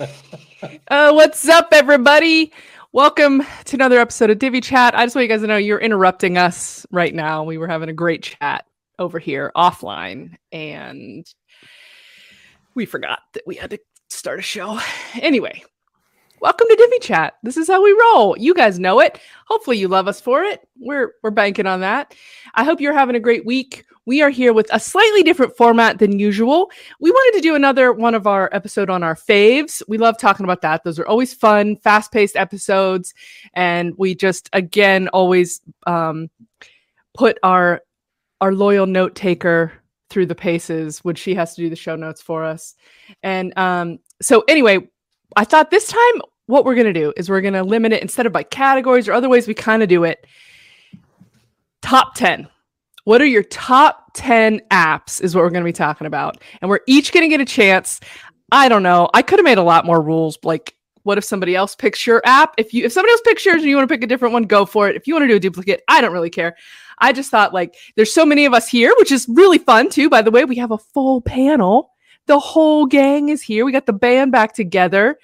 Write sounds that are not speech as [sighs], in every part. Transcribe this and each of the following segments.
uh, what's up, everybody? Welcome to another episode of Divi Chat. I just want you guys to know you're interrupting us right now. We were having a great chat over here offline, and we forgot that we had to start a show. Anyway, welcome to Divi Chat. This is how we roll. You guys know it. Hopefully, you love us for it. We're we're banking on that. I hope you're having a great week we are here with a slightly different format than usual. We wanted to do another one of our episode on our faves. We love talking about that. Those are always fun, fast-paced episodes, and we just again always um, put our our loyal note taker through the paces when she has to do the show notes for us. And um, so anyway, I thought this time what we're gonna do is we're gonna limit it instead of by categories or other ways we kind of do it. Top 10 what are your top 10 apps is what we're going to be talking about. And we're each going to get a chance. I don't know. I could have made a lot more rules. Like, what if somebody else picks your app? If you if somebody else picks yours and you want to pick a different one, go for it. If you want to do a duplicate, I don't really care. I just thought like there's so many of us here, which is really fun too. By the way, we have a full panel. The whole gang is here. We got the band back together.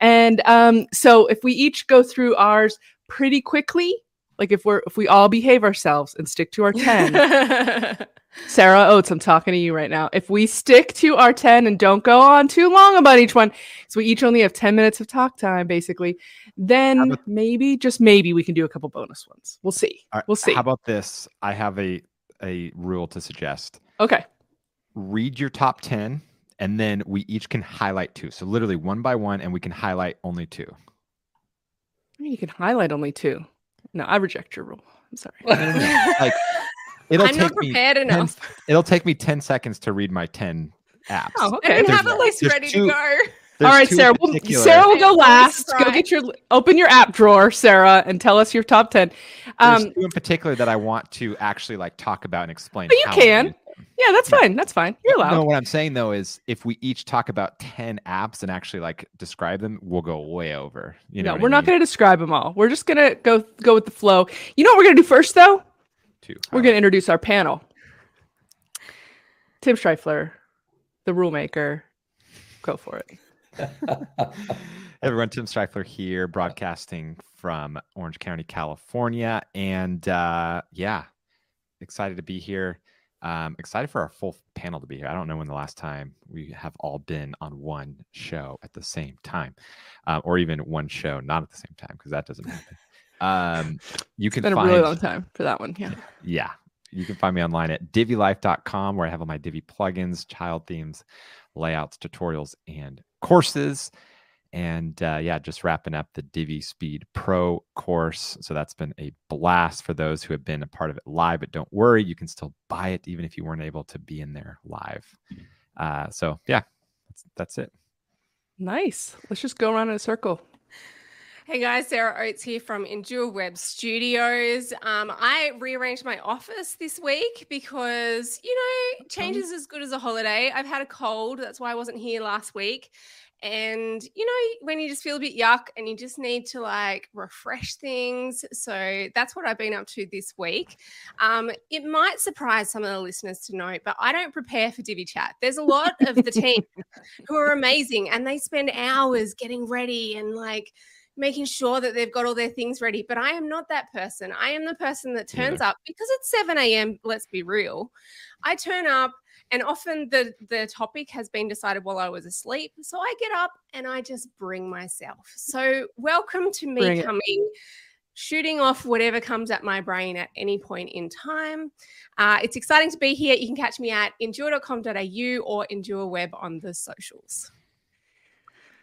And um, so if we each go through ours pretty quickly, like if we're if we all behave ourselves and stick to our 10. [laughs] Sarah Oates, I'm talking to you right now. If we stick to our 10 and don't go on too long about each one, so we each only have 10 minutes of talk time, basically, then about, maybe, just maybe, we can do a couple bonus ones. We'll see. Right, we'll see. How about this? I have a a rule to suggest. Okay. Read your top 10 and then we each can highlight two. So literally one by one, and we can highlight only two. You can highlight only two. No, I reject your rule. I'm sorry. [laughs] like it'll I'm take not prepared me enough. 10, it'll take me 10 seconds to read my 10 apps. Oh, okay. And have a list ready two, to go. All right, Sarah. Well, Sarah will go last. Go get your open your app drawer, Sarah, and tell us your top ten. Um, There's two in particular that I want to actually like talk about and explain. But you can. Yeah, that's fine. That's fine. You're allowed. No, what I'm saying though is if we each talk about 10 apps and actually like describe them, we'll go way over. You know, no, we're not going to describe them all. We're just going to go go with the flow. You know what we're going to do first though? Two. We're going to introduce our panel. Tim Strifler, the rule maker. Go for it. [laughs] Everyone, Tim Strifler here, broadcasting from Orange County, California. And uh, yeah, excited to be here. Um, excited for our full panel to be here. I don't know when the last time we have all been on one show at the same time, uh, or even one show not at the same time, because that doesn't happen. Um, you can been find, a really long time for that one. Yeah. Yeah. You can find me online at divilife.com where I have all my Divi plugins, child themes, layouts, tutorials, and courses. And uh, yeah, just wrapping up the Divi Speed Pro course. So that's been a blast for those who have been a part of it live. But don't worry, you can still buy it even if you weren't able to be in there live. Uh, so yeah, that's, that's it. Nice. Let's just go around in a circle. Hey guys, Sarah Oates here from Endure Web Studios. Um, I rearranged my office this week because, you know, change is as good as a holiday. I've had a cold. That's why I wasn't here last week. And, you know, when you just feel a bit yuck and you just need to like refresh things. So that's what I've been up to this week. Um, it might surprise some of the listeners to know, but I don't prepare for Divi Chat. There's a lot of the [laughs] team who are amazing and they spend hours getting ready and like, making sure that they've got all their things ready. But I am not that person. I am the person that turns yeah. up because it's 7 a.m. Let's be real. I turn up and often the the topic has been decided while I was asleep. So I get up and I just bring myself. So welcome to me bring coming. It. Shooting off whatever comes at my brain at any point in time. Uh, it's exciting to be here. You can catch me at endure.com.au or endure web on the socials.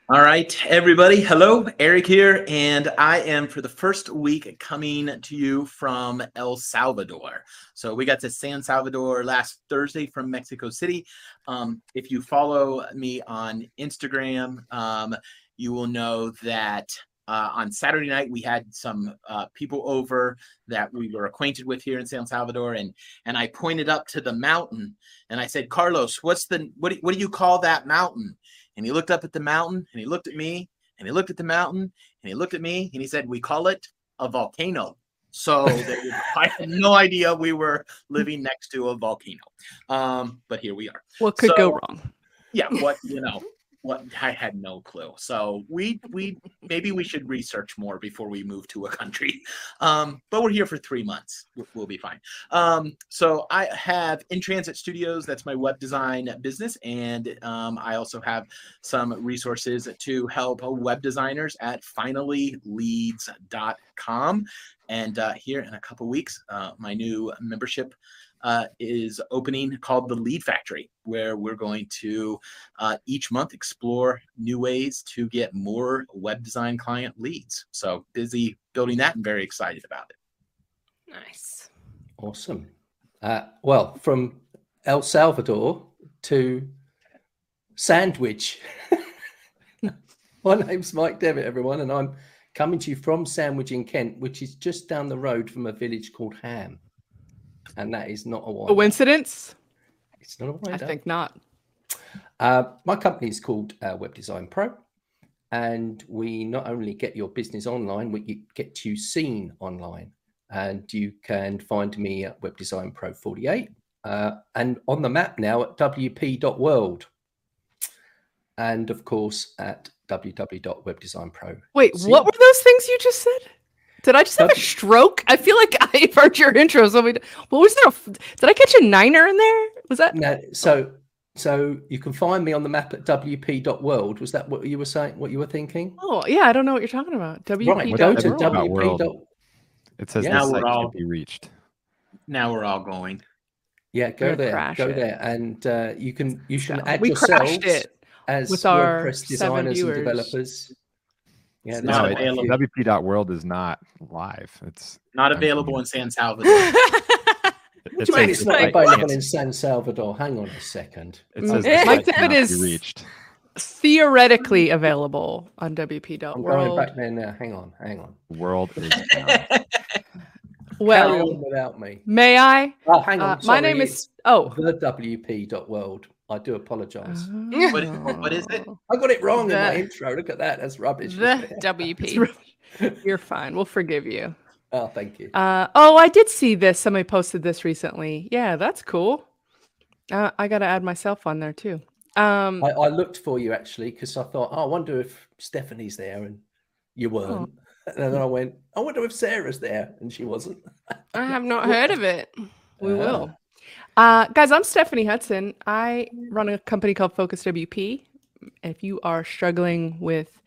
All right, everybody. Hello, Eric here, and I am for the first week coming to you from El Salvador. So we got to San Salvador last Thursday from Mexico City. Um, if you follow me on Instagram, um, you will know that uh, on Saturday night we had some uh, people over that we were acquainted with here in San Salvador, and and I pointed up to the mountain and I said, Carlos, what's the what do, what do you call that mountain? And he looked up at the mountain and he looked at me and he looked at the mountain and he looked at me and he said, We call it a volcano. So I had no idea we were living next to a volcano. Um, but here we are. What could so, go wrong? Yeah, what you know. What I had no clue. So we we maybe we should research more before we move to a country. [laughs] Um, but we're here for three months. We'll, we'll be fine. Um, so I have In Transit Studios. That's my web design business, and um, I also have some resources to help web designers at finallyleads.com. And uh, here in a couple weeks, uh, my new membership uh, is opening called the Lead Factory, where we're going to uh, each month explore new ways to get more web design client leads. So busy building that and very excited about it. Nice. Awesome. Uh, well, from El Salvador to Sandwich. [laughs] My name's Mike Devitt, everyone, and I'm coming to you from Sandwich in Kent, which is just down the road from a village called Ham and that is not a wind. Coincidence? It's not a wind. I think not. Uh, my company is called uh, Web Design Pro, and we not only get your business online, we get you seen online. And you can find me at Web Design Pro 48 uh, and on the map now at wp.world. And of course at www.webdesignpro. Wait, what were those things you just said? Did I just have a stroke? I feel like [laughs] I've heard your intro. So we, what was there? A, did I catch a niner in there? Was that? No. So, so you can find me on the map at wp.world. Was that what you were saying? What you were thinking? Oh yeah, I don't know what you're talking about. WP. Right, go to wp. Dot, it says yeah, this we're all, be reached. Now we're all going. Yeah, go there. Go it. there, and uh, you can you should so add we yourselves it as with our WordPress designers and developers yeah, it's no, available. WP.world is not live. It's not available in San Salvador. [laughs] it's, it's not available in San Salvador. Hang on a second. It says Mike Devitt is reached. theoretically available on WP.world. I'm going back there now. Hang on, hang on. World is [laughs] well without me. May I? Oh, hang on. Uh, my name is oh the WP.world. I do apologize. What, what is it? I got it wrong the, in my intro. Look at that. That's rubbish. The [laughs] WP. You're fine. We'll forgive you. Oh, thank you. Uh, oh, I did see this. Somebody posted this recently. Yeah, that's cool. Uh, I got to add myself on there too. Um, I, I looked for you actually because I thought, oh, I wonder if Stephanie's there, and you weren't. Oh. And then I went, I wonder if Sarah's there, and she wasn't. I have not [laughs] heard of it. We uh, will. Uh, guys, I'm Stephanie Hudson. I run a company called Focus WP. If you are struggling with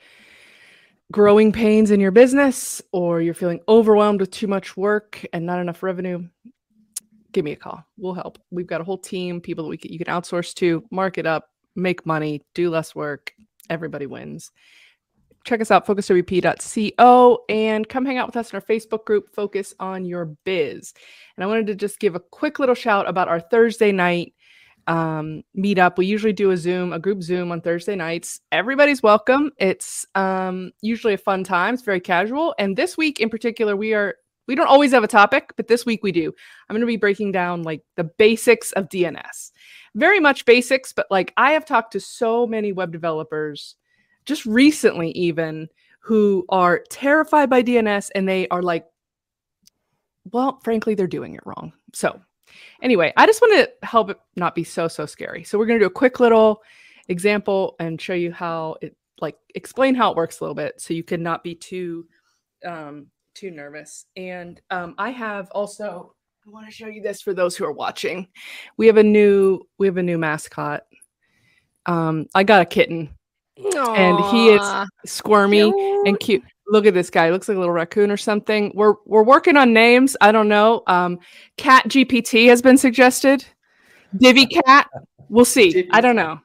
growing pains in your business or you're feeling overwhelmed with too much work and not enough revenue, give me a call. We'll help. We've got a whole team, people that we can, you can outsource to, mark it up, make money, do less work. Everybody wins check us out, focuswp.co, and come hang out with us in our Facebook group, Focus on Your Biz. And I wanted to just give a quick little shout about our Thursday night um, meetup. We usually do a Zoom, a group Zoom on Thursday nights. Everybody's welcome. It's um, usually a fun time. It's very casual. And this week in particular, we are we don't always have a topic, but this week we do. I'm going to be breaking down like the basics of DNS. Very much basics, but like I have talked to so many web developers just recently even who are terrified by DNS and they are like, well, frankly, they're doing it wrong. So, anyway, I just want to help it not be so, so scary. So, we're going to do a quick little example and show you how it, like, explain how it works a little bit so you can not be too, um, too nervous. And um, I have also, I want to show you this for those who are watching. We have a new, we have a new mascot. Um, I got a kitten Aww, and he is squirmy cute. and cute. Look at this guy. Looks like a little raccoon or something. We're we're working on names. I don't know. Um, Cat GPT has been suggested. Divi Cat. We'll see. I don't know.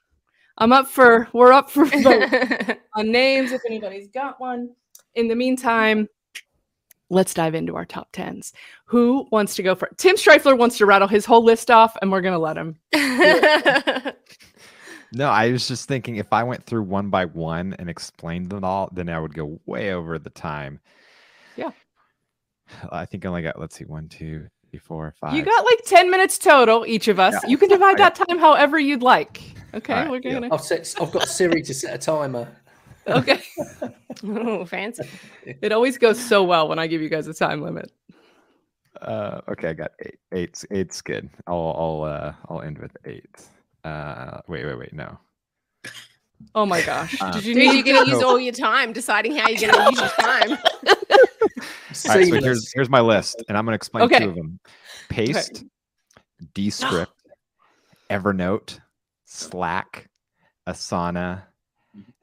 I'm up for. We're up for [laughs] on names if anybody's got one. In the meantime, let's dive into our top tens. Who wants to go for? Tim Strifler wants to rattle his whole list off, and we're gonna let him. [laughs] No, I was just thinking if I went through one by one and explained them all, then I would go way over the time. Yeah. [sighs] I think I only got, let's see, one, two, three, four, five. You got like 10 minutes total, each of us. Yeah. You can divide that time however you'd like. Okay. Right. We're gonna I've set I've got Siri to set a timer. Okay. [laughs] [laughs] oh, fancy. It always goes so well when I give you guys a time limit. Uh okay, I got eight. Eight's eight's good. I'll I'll uh I'll end with eight. Uh, wait, wait, wait. No. Oh my gosh! Uh, Did you Dude, need you're to going to use all your time deciding how you're going [laughs] to use your time. All right, so here's here's my list, and I'm going to explain Okay. two of them: Paste, Descript, Evernote, Slack, Asana,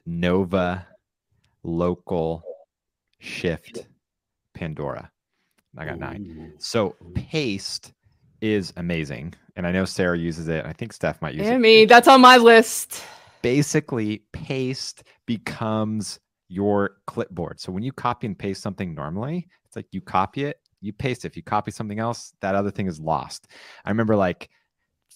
Nova, Local, Shift, Pandora. I got nine. Ooh. So Paste is amazing, and I know Sarah uses it. I think Steph might use it. Yeah, it. me. That's on my list. basically paste becomes your clipboard. So when you copy and paste something normally, it's like you copy it, you paste it. If you copy something else, that other thing is lost. I remember like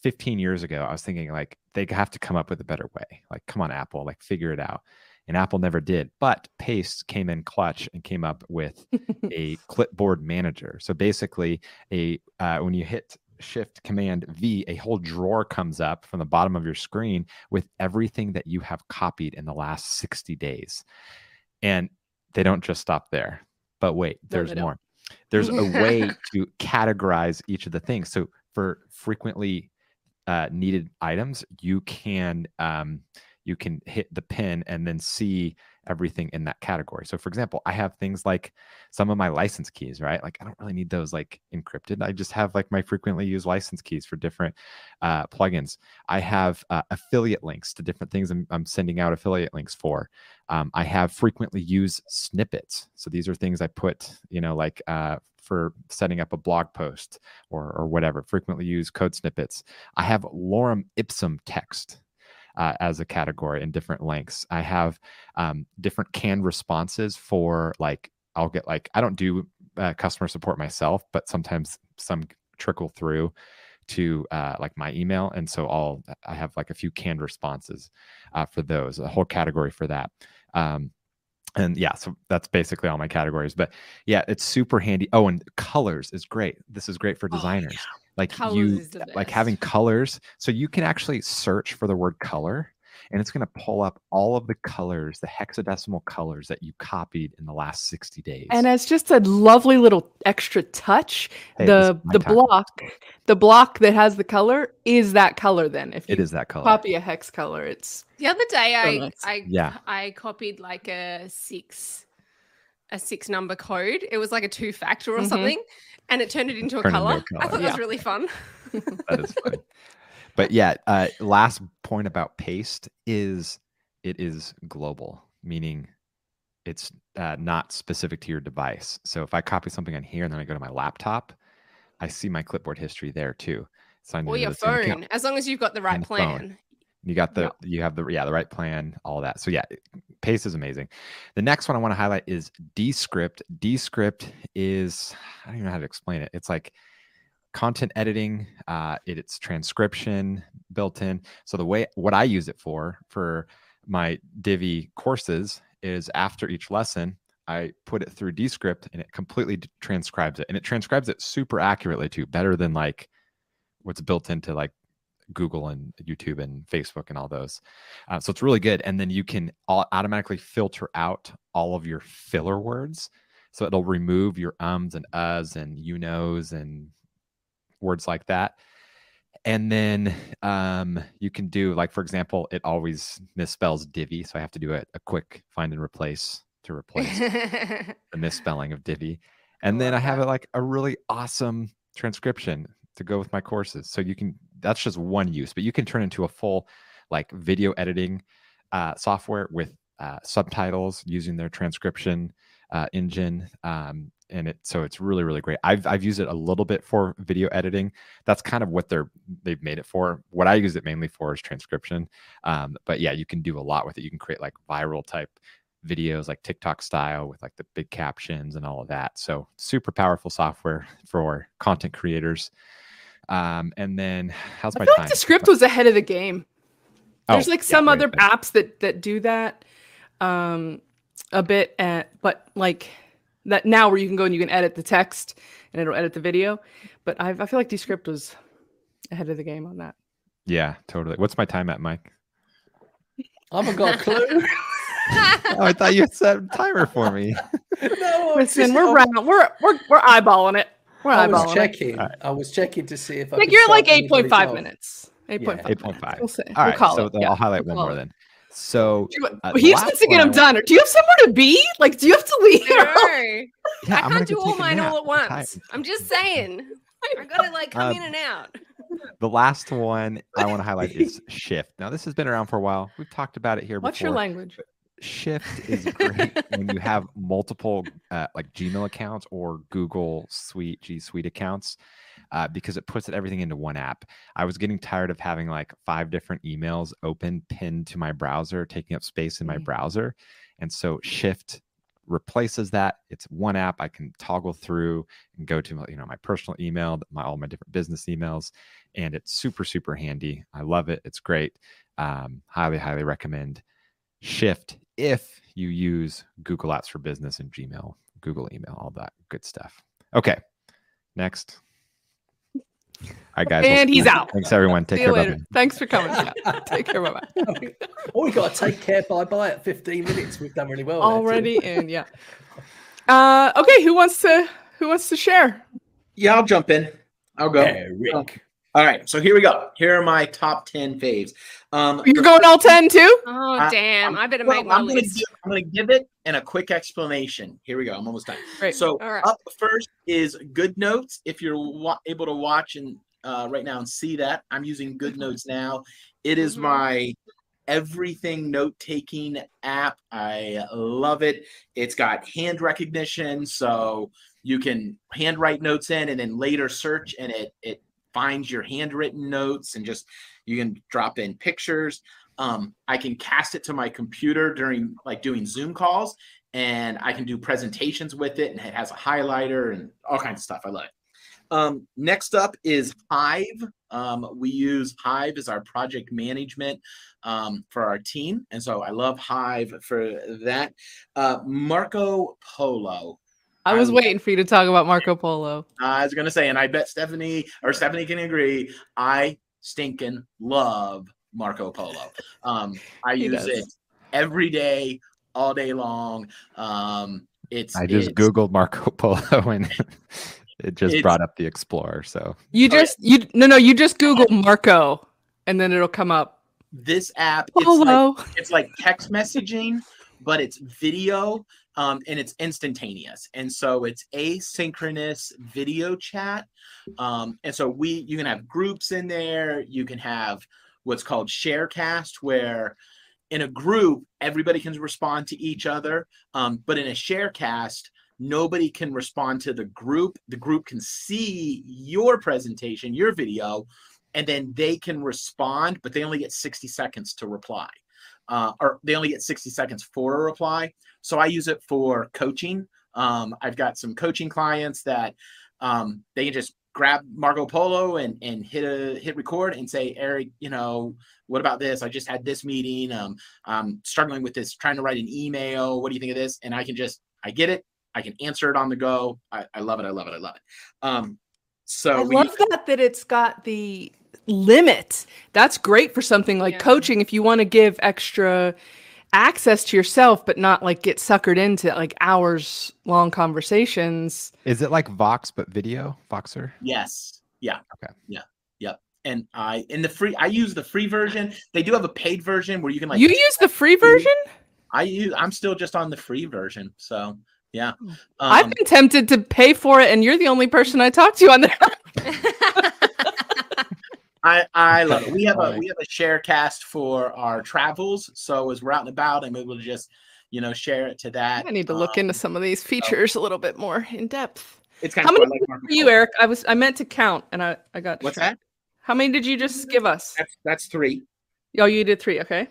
15 years ago, I was thinking like they have to come up with a better way. Like, come on, Apple, like figure it out. And Apple never did. But Paste came in clutch and came up with [laughs] a clipboard manager. So basically, a uh, when you hit Shift Command V, a whole drawer comes up from the bottom of your screen with everything that you have copied in the last 60 days. And they don't just stop there. But wait, there's don't. more. There's a [laughs] way to categorize each of the things. So for frequently uh, needed items, you can um, you can hit the pin and then see everything in that category. So for example, I have things like some of my license keys, right? Like I don't really need those like encrypted. I just have like my frequently used license keys for different uh, plugins. I have uh, affiliate links to different things I'm, I'm sending out affiliate links for. Um, I have frequently used snippets. So these are things I put, you know, like uh, for setting up a blog post or, or whatever, frequently used code snippets. I have lorem ipsum text uh, as a category in different lengths. I have um, different canned responses for like, I'll get like, I don't do uh, customer support myself, but sometimes some trickle through to uh, like my email. And so I'll, I have like a few canned responses uh, for those, a whole category for that. Um, and yeah, so that's basically all my categories. But yeah, it's super handy. Oh, and colors is great. This is great for Oh, designers. Like Colours you like having colors. So you can actually search for the word color and it's going to pull up all of the colors, the hexadecimal colors that you copied in the last 60 days. And as just a lovely little extra touch. Hey, the the time. block, the block that has the color is that color. Then if you it is that color. copy a hex color, it's The other day, I, nice. I, Yeah. I copied like a six, a six number code. It was like a two factor or Mhm. something, and it turned it into a Turned into a color. I thought that was really fun. [laughs] that is funny. [laughs] But yeah, uh, last point about paste is it is global, meaning it's uh, not specific to your device. So if I copy something on here and then I go to my laptop, I see my clipboard history there too. Or your the same account. phone, as long as you've got the right plan. phone. You got the you have the yeah the right plan, all that. So yeah, Paste is amazing. The next one I want to highlight is Descript. Descript is I don't even know how to explain it. It's like content editing. Uh, it, it's transcription built in. So the way what I use it for for my Divi courses is after each lesson. I put it through Descript and it completely transcribes it, and it transcribes it super accurately too, better than like what's built into like Google and YouTube and Facebook and all those. Uh, so it's really good. And then you can automatically filter out all of your filler words. So it'll remove your ums and uhs and you knows and words like that. And then um, you can do like, for example, it always misspells Divi. So I have to do a, a quick find and replace to replace [laughs] the misspelling of Divi. And then I have it like a really awesome transcription to go with my courses. So you can that's just one use, but you can turn into a full like video editing uh, software with uh, subtitles using their transcription uh, engine. Um, and it so it's really really great. I've I've used it a little bit for video editing. That's kind of what they're they've made it for. What I use it mainly for is transcription. Um, but yeah, you can do a lot with it. You can create like viral type videos like TikTok style with like the big captions and all of that. So super powerful software for content creators. Um, and then how's I my feel time? like Descript was ahead of the game. There's Oh, like some very other good. apps that that do that um a bit at but like that now where you can go and you can edit the text and it'll edit the video. But I, I feel like Descript was ahead of the game on that. Yeah, totally. What's my time at, Mike? I haven't got a clue. [laughs] Oh, I thought you had set a timer for me. [laughs] no, Listen, we're I- round, we're we're we're eyeballing it. We're I was checking. Alright. I was checking to see if I Like you're like start eight point anybody's five minutes. Eight point five. 8.5. We'll see. All we'll so it. Yeah, I'll highlight we'll one more it. then. So Do you- Uh, the he last wants to get one them done. Or do you have somewhere to be? Like, do you have to leave? No, [laughs] yeah, I can't do all mine all at once. I'm just saying. [laughs] I gotta like come Um, in and out. The last one I want to highlight is [laughs] Shift. Now, this has been around for a while. We've talked about it here What's before. your language? Shift [laughs] is great when you have multiple uh, like Gmail accounts or Google Suite, G Suite accounts, uh, because it puts everything into one app. I was getting tired of having like five different emails open pinned to my browser, taking up space in my Mm. browser, and so Shift replaces that. It's one app I can toggle through and go to you know my personal email, my all my different business emails, and it's super super handy. I love it. It's great. Um, highly highly recommend Shift if you use Google Apps for Business and Gmail, Google Email, all that good stuff. Okay, next. All right, guys. And he's out. Thanks, everyone. Take See care. later. Bye-bye. Thanks for coming. Scott. Take care. Bye bye. oh, we got to take care. Bye bye at 15 minutes. We've done really well. there, Already in, yeah. Uh, okay, who wants to who wants to share? Yeah, I'll jump in. I'll go. Eric. All right, so here we go. Here are my top ten faves. Um, You're going all ten too? Oh I- damn! I'm- I better well, make my I'm gonna, list. give, I'm gonna give it and a quick explanation. Here we go. I'm almost done. Great. So All right. up first is Good Notes. If you're wa- able to watch and uh, right now and see that, I'm using Good Notes now. It is Mhm. my everything note taking app. I love it. It's got hand recognition, so you can handwrite notes in and then later search, and it it finds your handwritten notes and just you can drop in pictures. Um, I can cast it to my computer during like doing Zoom calls, and I can do presentations with it, and it has a highlighter and all kinds of stuff. I love it. Um, next up is Hive. Um, we use Hive as our project management um, for our team, and so I love Hive for that. Uh, Marco Polo. I was I- waiting for you to talk about Marco Polo. I was gonna say, and I bet Stephanie or Stephanie can agree. I stinking love Marco Polo. Um, [laughs] I use does. it every day, all day long. Um, it's I just it's- Googled Marco [laughs] Polo and [laughs] it just brought up the Explorer. So You Oh, just you no no you just Google Marco and then it'll come up. this app. It's like it's like text messaging, but it's video um, and it's instantaneous. And so it's asynchronous video chat. Um, and so we you can have groups in there. You can have what's called sharecast, where in a group everybody can respond to each other. Um, but in a sharecast, nobody can respond to the group. The group can see your presentation, your video, and then they can respond, but they only get 60 seconds to reply. Uh, or they only get 60 seconds for a reply. So I use it for coaching. Um, I've got some coaching clients that um, they can just grab Marco Polo and and hit a hit record and say, Eric, you know, what about this? I just had this meeting. Um, I'm struggling with this, trying to write an email. What do you think of this? And I can just I get it. I can answer it on the go. I, I love it. I love it. I love it. Um, so I we love that that it's got the limit. That's great for something like Yeah. coaching if you want to give extra access to yourself but not like get suckered into like hours long conversations. is it like Vox but video? Voxer? Yes. Yeah. Okay. Yeah. Yep. And I in the free I use the free version. They do have a paid version where you can like you use the free version? I use I'm still just on the free version. So yeah. Um, I've been tempted to pay for it and you're the only person I talk to on there. [laughs] [laughs] I, I love it. We have a we have a share cast for our travels. So as we're out and about, I'm able to just, you know, share it to that. I need to look Um, into some of these features a little bit more in depth. It's kind How of many fun, like Marco For you, Eric, I was I meant to count and I I got What's distracted. that? How many did you just give us? That's that's three. Oh, you did three. Okay.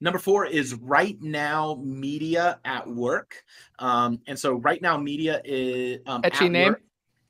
Number four is right now media at work. Um, and so right now media is um, Catchy name. work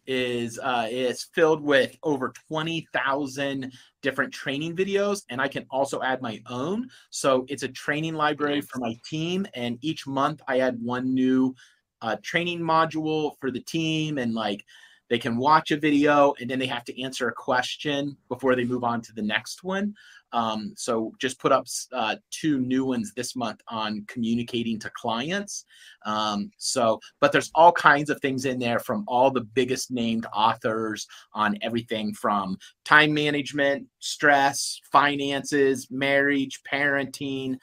is uh, is filled with over 20,000 different training videos and I can also add my own. So it's a training library for my team and each month I add one new uh, training module for the team and like they can watch a video and then they have to answer a question before they move on to the next one. Um, so just put up uh, two new ones this month on communicating to clients. Um, so, but there's all kinds of things in there from all the biggest named authors on everything from time management, stress, finances, marriage, parenting,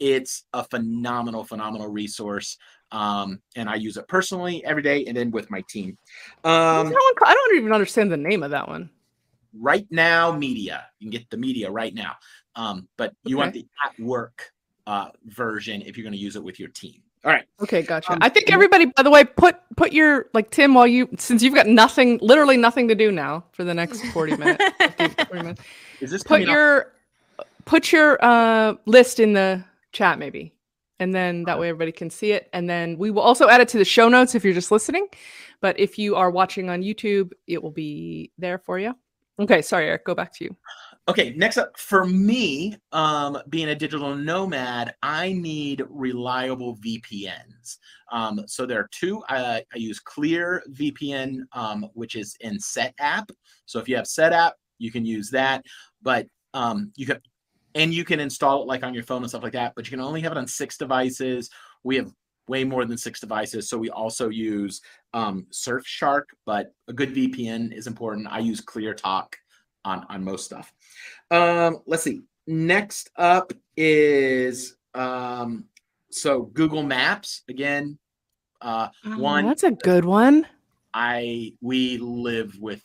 it's a phenomenal, phenomenal resource. Um, and I use it personally every day and then with my team. Um, I don't even understand the name of that one. Right now, media. You can get the media right now. Um, but you okay. want the at work uh, version if you're going to use it with your team. All right. Okay, gotcha. Um, I think everybody, by the way, put put your like Tim while you since you've got nothing, literally nothing to do now for the next forty [laughs] minutes. 50, 40 minutes. Is this put your put your uh, list in the chat maybe, and then that way everybody can see it. And then we will also add it to the show notes if you're just listening. But if you are watching on YouTube, it will be there for you. Okay, sorry, Eric. Go back to you. Okay, next up for me, um, being a digital nomad, I need reliable VPNs. Um, so there are two. I, I use Clear VPN, um, which is in Setapp. So if you have Setapp, you can use that. But um, you can, and you can install it like on your phone and stuff like that. But you can only have it on six devices. We have way more than six devices, so we also use um, Surfshark. But a good VPN is important. I use ClearTalk on on most stuff. Um, let's see. Next up is um, so Google Maps again. Uh, oh, one that's a good one. I we live with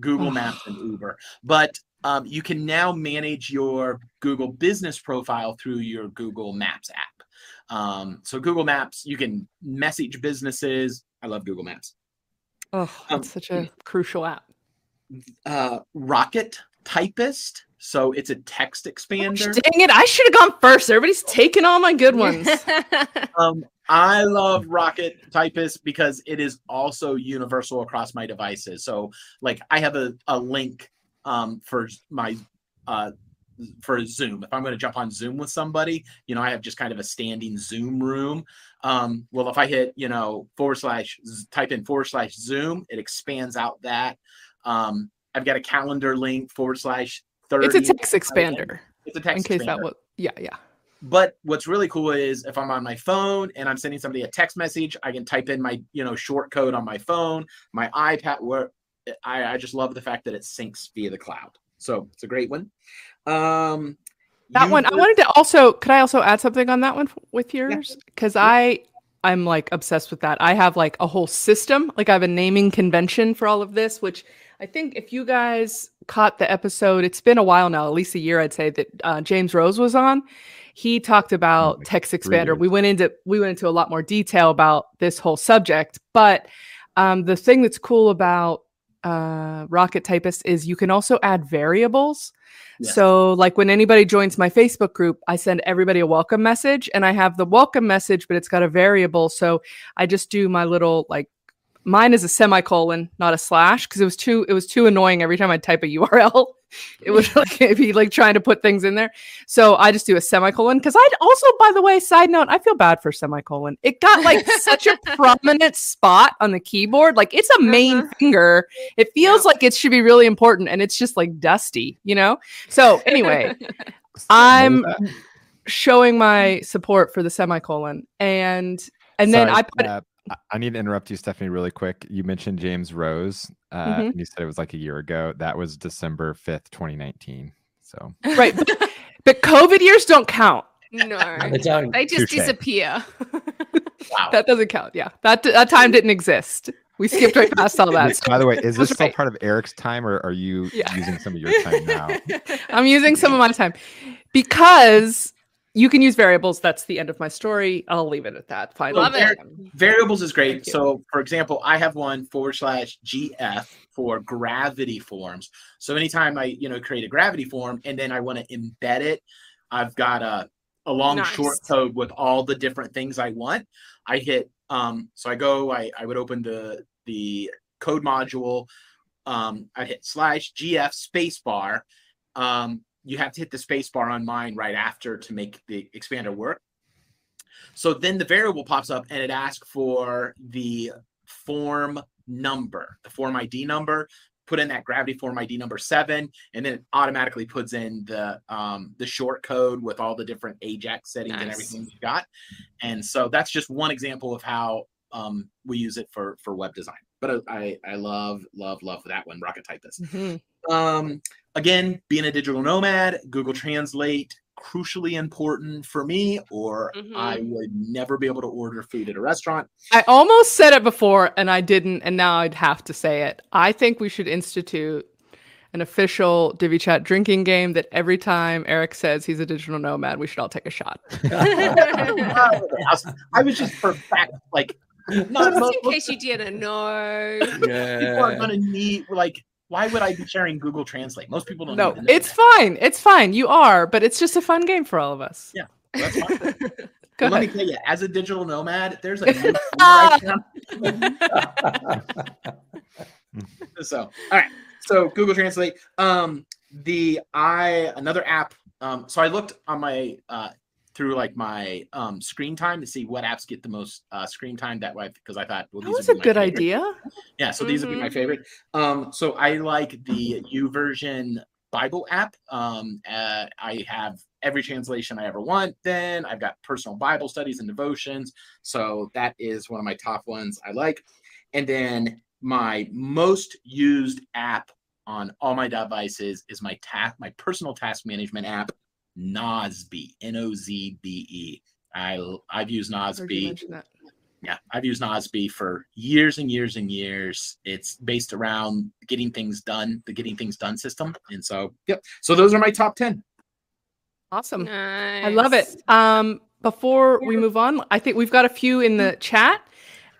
Google Maps and Uber, but um, you can now manage your Google business profile through your Google Maps app. Um, so Google Maps, you can message businesses. I love Google Maps. Oh, that's um, such a crucial app uh, Rocket Typist. So it's a text expander. Oh, dang it! I should have gone first. Everybody's taking all my good ones. [laughs] um, I love Rocket Typist because it is also universal across my devices. So, like, I have a, a link um, for my uh, for Zoom. If I'm going to jump on Zoom with somebody, you know, I have just kind of a standing Zoom room. Um, well, if I hit, you know, forward slash type in forward slash Zoom, it expands out that. Um, I've got a calendar link forward slash 30. It's a text expander. It's a text In case expander. that was, yeah, yeah. But what's really cool is if I'm on my phone and I'm sending somebody a text message, I can type in my, you know, short code on my phone, my iPad. Where I, I just love the fact that it syncs via the cloud. So it's a great one. Um, that one, I wanted to also, could I also add something on that one with yours? Because yeah. I, I'm like obsessed with that. I have like a whole system. Like I have a naming convention for all of this, which I think if you guys caught the episode, it's been a while now, at least a year, I'd say that uh, James Rose was on. He talked about oh, text expander. We went into we went into a lot more detail about this whole subject, but um, the thing that's cool about uh, Rocket Typist is you can also add variables. Yeah. So, like when anybody joins my Facebook group, I send everybody a welcome message, and I have the welcome message, but it's got a variable. So I just do my little like mine is a semicolon, not a slash, because it was too it was too annoying every time I type a [laughs] URL. It would [laughs] like be like trying to put things in there. So I just do a semicolon because I'd also, by the way, side note, I feel bad for semicolon. It got like such a [laughs] prominent spot on the keyboard. Like it's a main uh-huh. finger. It feels yeah. like it should be really important and it's just like dusty, you know? So anyway, I'm showing my support for the semicolon and and Sorry, then I put uh, I need to interrupt you, Stephanie, really quick. You mentioned James Rose, uh, mm-hmm. and you said it was like a year ago. That was December fifth, twenty nineteen. So right, but, but COVID years don't count. No, [laughs] they just Touché. disappear. wow, [laughs] that doesn't count. Yeah, that that time didn't exist. We skipped right past all that. By the way, is [laughs] this still part of Eric's time, or are you yeah. using some of your time now? I'm using some of my time because you can use variables. That's the end of my story. I'll leave it at that. Fine. Love it. Variables is great. So, for example, I have one forward slash GF for gravity forms. So, anytime I, you know, create a gravity form and then I want to embed it, I've got a, a long nice. short code with all the different things I want. I hit, um, so I go, I, I would open the, the code module. Um, I hit slash GF spacebar. Um, you have to hit the space bar on mine right after to make the expander work. So then the variable pops up and it asks for the form number, the form ID number. Put in that gravity form ID number seven, and then it automatically puts in the um, the short code with all the different Ajax settings nice. and everything you've got. And so that's just one example of how um, we use it for for web design. But I I love love love that one, Rocket Typist. Mm-hmm. Um, again, being a digital nomad, Google Translate, crucially important for me, or I Mhm. would never be able to order food at a restaurant. I almost said it before and I didn't, and now I'd have to say it. I think we should institute an official Divi Chat drinking game that every time Eric says he's a digital nomad, we should all take a shot. [laughs] [laughs] I was just for fact, like, not Just most in case you didn't know. people are gonna need like. Why would I be sharing Google Translate? Most people don't. No, even know it's that. fine. It's fine. You are, but it's just a fun game for all of us. Yeah. That's fine. [laughs] Go But let me ahead. tell you, as a digital nomad, there's a [laughs] new right [laughs] now. so all right so google translate um the i another app um so i looked on my uh through like my um screen time to see what apps get the most uh screen time that way because i thought well That was a good favorite. idea. yeah so these would be my favorite. Um so i like the [laughs] YouVersion bible app. Um uh, i have every translation i ever want then. I've got personal bible studies and devotions so that is one of my top ones i like. And then my most used app on all my devices is my task my personal task management app Nozbe n-o-z-b-e i i've used Heard Nozbe yeah, I've used Nozbe for years and years and years. It's based around getting things done, the getting things done system. And so, yep. So those are my top 10. Awesome. Nice. I love it. Um, before we move on, I think we've got a few in the chat.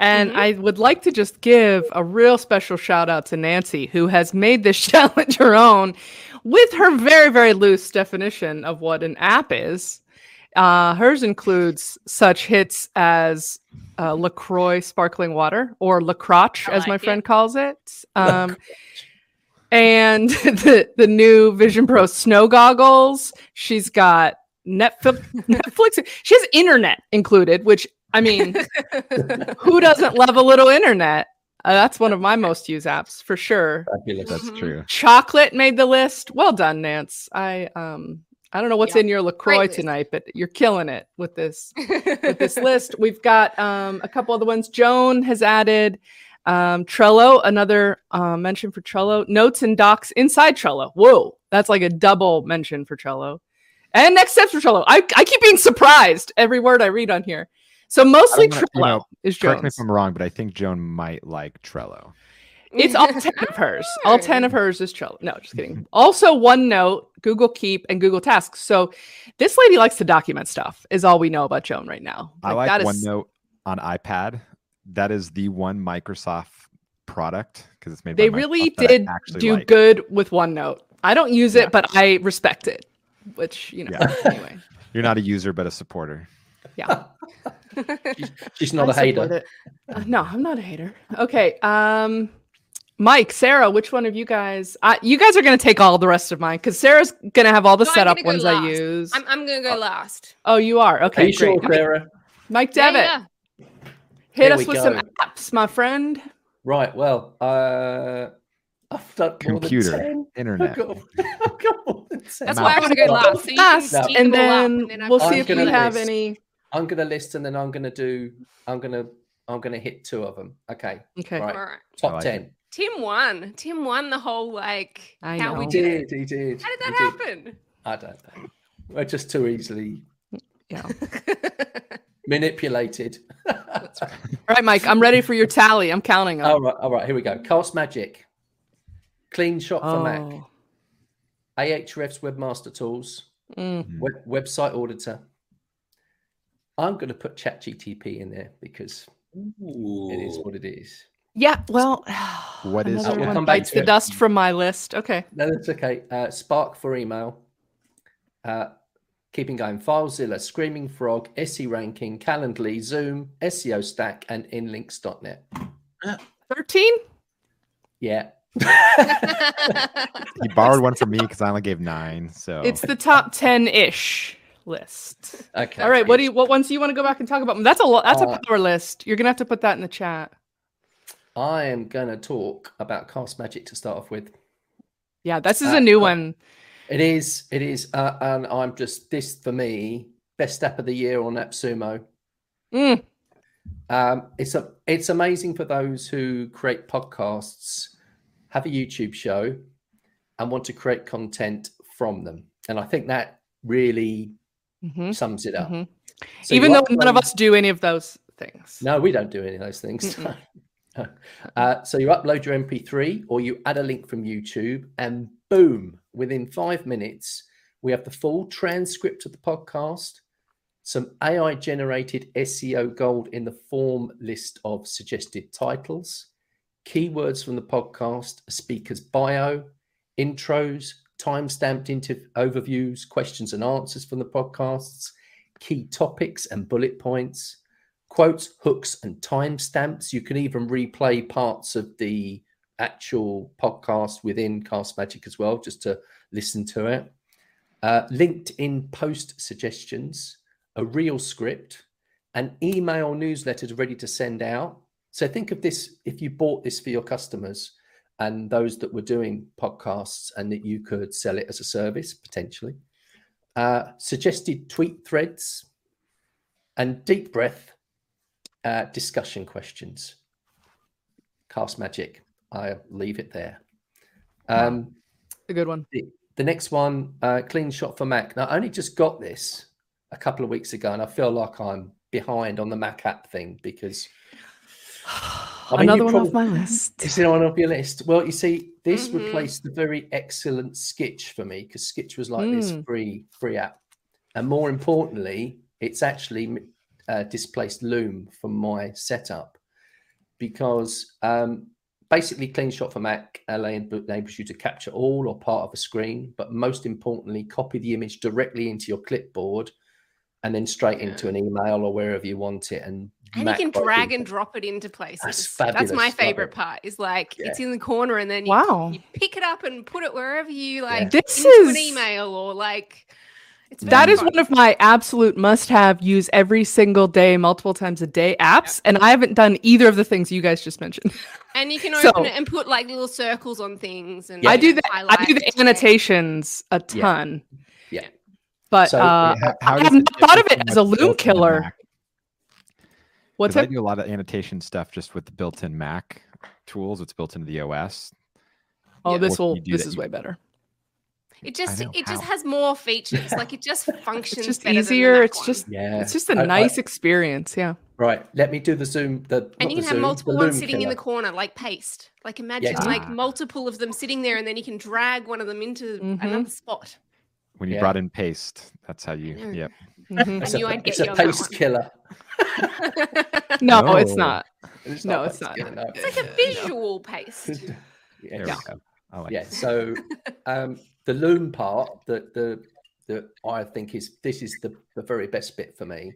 And Mhm. I would like to just give a real special shout out to Nancy, who has made this [laughs] challenge her own with her very, very loose definition of what an app is. Uh, hers includes such hits as uh, LaCroix sparkling water or LaCroche, I as my it. friend calls it. [laughs] Um, and [laughs] the, the new Vision Pro snow goggles. She's got Netflix. Netflix. She has internet included, which I mean, [laughs] who doesn't love a little internet? Uh, that's one of my most used apps for sure. Fabulous. That's Mhm. true. Chocolate made the list. Well done, Nance. I um I don't know what's Yeah, in your Lacroix tonight, but you're killing it with this with this [laughs] list. We've got um a couple other ones. Joan has added um Trello, another uh, mention for Trello. Notes and docs inside Trello. Whoa, that's like a double mention for Trello. And next steps for Trello. I, I keep being surprised every word I read on here. So mostly Trello you know, is Correct me if I'm wrong, but I think Joan might like Trello. It's all 10 of hers. All 10 of hers is Trello. No, just kidding. [laughs] Also, OneNote, Google Keep, and Google Tasks. So this lady likes to document stuff, is all we know about Joan right now. I like that is- OneNote on iPad. That is the one Microsoft product because it's made. They by really I did do like. good with OneNote. I don't use Yeah. it, but I respect it, which, you know, Yeah. anyway. [laughs] You're not a user, but a supporter. Yeah. [laughs] She's, [laughs] she's not I a hater. Uh, no, I'm not a hater. Okay. Um, Mike, Sarah, which one of you guys? Uh, you guys are going to take all the rest of mine because Sarah's going to have all the No, I'm setup gonna go ones I use. I'm, I'm gonna go last. oh, you are? Are Okay, you sure, great. Sarah? Mike Yeah, Devitt, yeah. hit Here us we with some apps, my friend. Right. Well, uh, I've done Computer, internet. got, [laughs] I've got more than 10. That's I'm why I out. want to go last. So Last, speak and them all up, then, and then we'll gonna see if we gonna have any. I'm gonna list and then I'm gonna do. I'm gonna. I'm gonna hit two of them. Okay. Okay. Right. All right. Top like ten. Tim won. Tim won the whole like. I how we know. He did. it. did. He did. How did he that happen? I don't know. We're just too easily Yeah. [laughs] manipulated. [laughs] All right, Mike, I'm ready for your tally. I'm counting them. all right. All right. Here we go. Cast Magic. Clean Shot for Mac. Oh. Ahrefs Webmaster Tools. Mm. Web, website Auditor. I'm going to put ChatGTP in there because it is what it is. Yeah, well, [sighs] What is- another We'll one come back bites to the it. dust from my list. Okay. No, that's okay. Uh, Spark for email. Uh, keeping going. FileZilla, Screaming Frog, SE Ranking, Calendly, Zoom, SEO Stack, and Inlinks.net. 13? Yeah. [laughs] you borrowed one from me because I only gave nine. So It's the top 10 ish list. Okay. All right. What do you, what ones do you want to go back and talk about? That's a, lo- that's a Uh, power list. You're to have to put that in the chat. I am to talk about Cast Magic to start off with. Yeah, this is uh, a new uh, one. It is. It is. Uh, and I'm just, this for me, best app of the year on AppSumo. Mm, Um, it's a it's amazing for those who create podcasts, have a YouTube show, and want to create content from them. And I think that really Mhm, sums it up. mhm. So Even though none of us do any of those things. No, we don't do any of those things. [laughs] Uh, so you upload your MP3 or you add a link from YouTube, and boom, within five minutes, we have the full transcript of the podcast, some AI generated SEO gold in the form list of suggested titles, keywords from the podcast, a speaker's bio, intros, time-stamped into overviews, questions and answers from the podcasts, key topics and bullet points, quotes, hooks, and timestamps. You can even replay parts of the actual podcast within Cast Magic as well, just to listen to it. Uh, LinkedIn post suggestions, a real script, an email newsletter ready to send out. So think of this if you bought this for your customers and those that were doing podcasts and that you could sell it as a service potentially. Uh, suggested tweet threads and deep breath uh, discussion questions. Cast magic. I leave it there. Um, A good one. the, the next one, uh, CleanShot for Mac. Now, I only just got this a couple of weeks ago, and I feel like I'm behind on the Mac app thing because [sighs] [sighs] [sighs] mean, Another one probably- off my list. is it on off your list? Well, you see, this Mhm. replaced the very excellent Skitch for me because Skitch was like this Mm. free free app, and more importantly, it's actually uh, displaced Loom from my setup because um, basically, CleanShot for Mac enables you to capture all or part of a screen, but most importantly, copy the image directly into your clipboard and then straight into an email or wherever you want it. And, And Mac you can drag and drop it into places. That's, fabulous, my favorite part. Is like it's in the corner, and then you, Wow. you pick it up and put it wherever you like. This into is- an email or like. It's That fun. one of my absolute must have use every single day, multiple times a day apps. And I haven't done either of the things you guys just mentioned. [laughs] And you can So- open it and put like little circles on things. And I do know, the I do the annotations a ton. Yeah. But So, uh, How- how I haven't thought of it as a Loom built in killer. Mac? what's 'Cause I do a lot of annotation stuff just with the built-in Mac tools. It's built into the OS. Oh, Yeah. this will this is you- way better. It just know, it just has more features. Like it just [laughs] functions. It's just better easier. Mac It's one. just Yeah. it's just a I- I- nice experience. Yeah. Right. Let me do the zoom. The And you can have Zoom, multiple ones Loom sitting in the corner, like paste. Like imagine Ah. like multiple of them sitting there, and then you can drag one of them into Mhm. another spot. When you Yeah. brought in paste, that's how you. know. Yep. Mhm. [laughs] It's knew a, I'd get it's you a on paste killer. [laughs] No, it's not. It's No, not it's not. killer, no. It's like a visual paste. [laughs] Yeah. There Yeah. we go. Like yeah it. so um the loom part that the that i think is this is the, the very best bit for me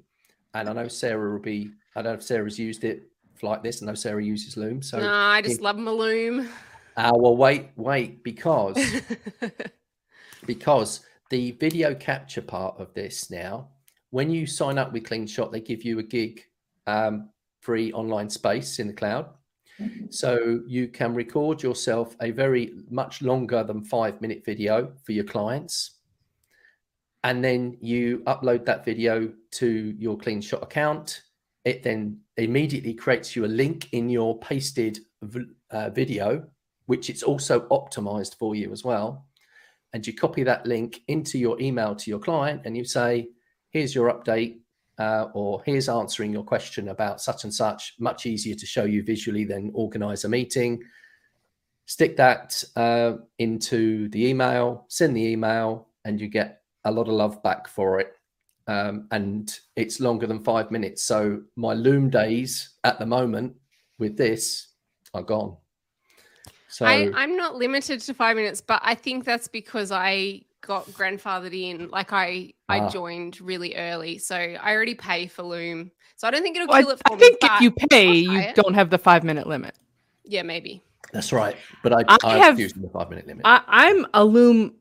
and i know sarah will be i don't know if sarah's used it like this i know sarah uses loom so no, I just if- love my loom. uh, well wait wait because because the video capture part of this now when you sign up with CleanShot they give you a gig um, free online space in the cloud. So you can record yourself a very much longer than five minute video for your clients. And then you upload that video to your CleanShot account. It then immediately creates you a link in your pasted uh, video which it's also optimized for you as well. And you copy that link into your email to your client and you say here's your update uh, or here's answering your question about such and such. Much easier to show you visually than organize a meeting. Stick that uh, into the email send the email and you get a lot of love back for it. Um, and it's longer than five minutes. So my loom days at the moment with this are gone. So I, I'm not limited to five minutes, but I think that's because I got grandfathered in. Like I, I Ah. joined really early, so I already pay for Loom. So I don't think it'll Well, I, kill it I for me. think if you pay, you it. don't have the five minute limit. yeah, maybe. that's right but i, I I have- have used the five minute limit I, I'm a Loom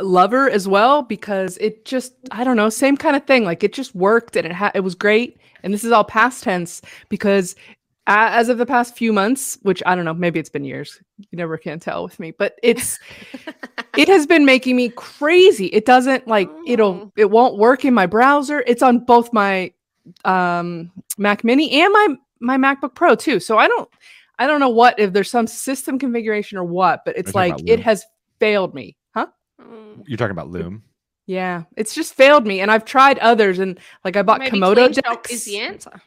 lover as well because it just I don't know same kind of thing like it just worked and it ha- it was great and this is all past tense because a- as of the past few months which I don't know maybe it's been years you never can tell with me but it's [laughs] it has been making me crazy it doesn't like it'll Oh. it won't work in my browser it's on both my um Mac mini and my my MacBook Pro too so I don't I don't know what if there's some system configuration or what but it's like it has failed me huh Mm. You're talking about Loom. Yeah, it's just failed me, and I've tried others, and like I bought Maybe Komodo Clean Shop decks. is the answer.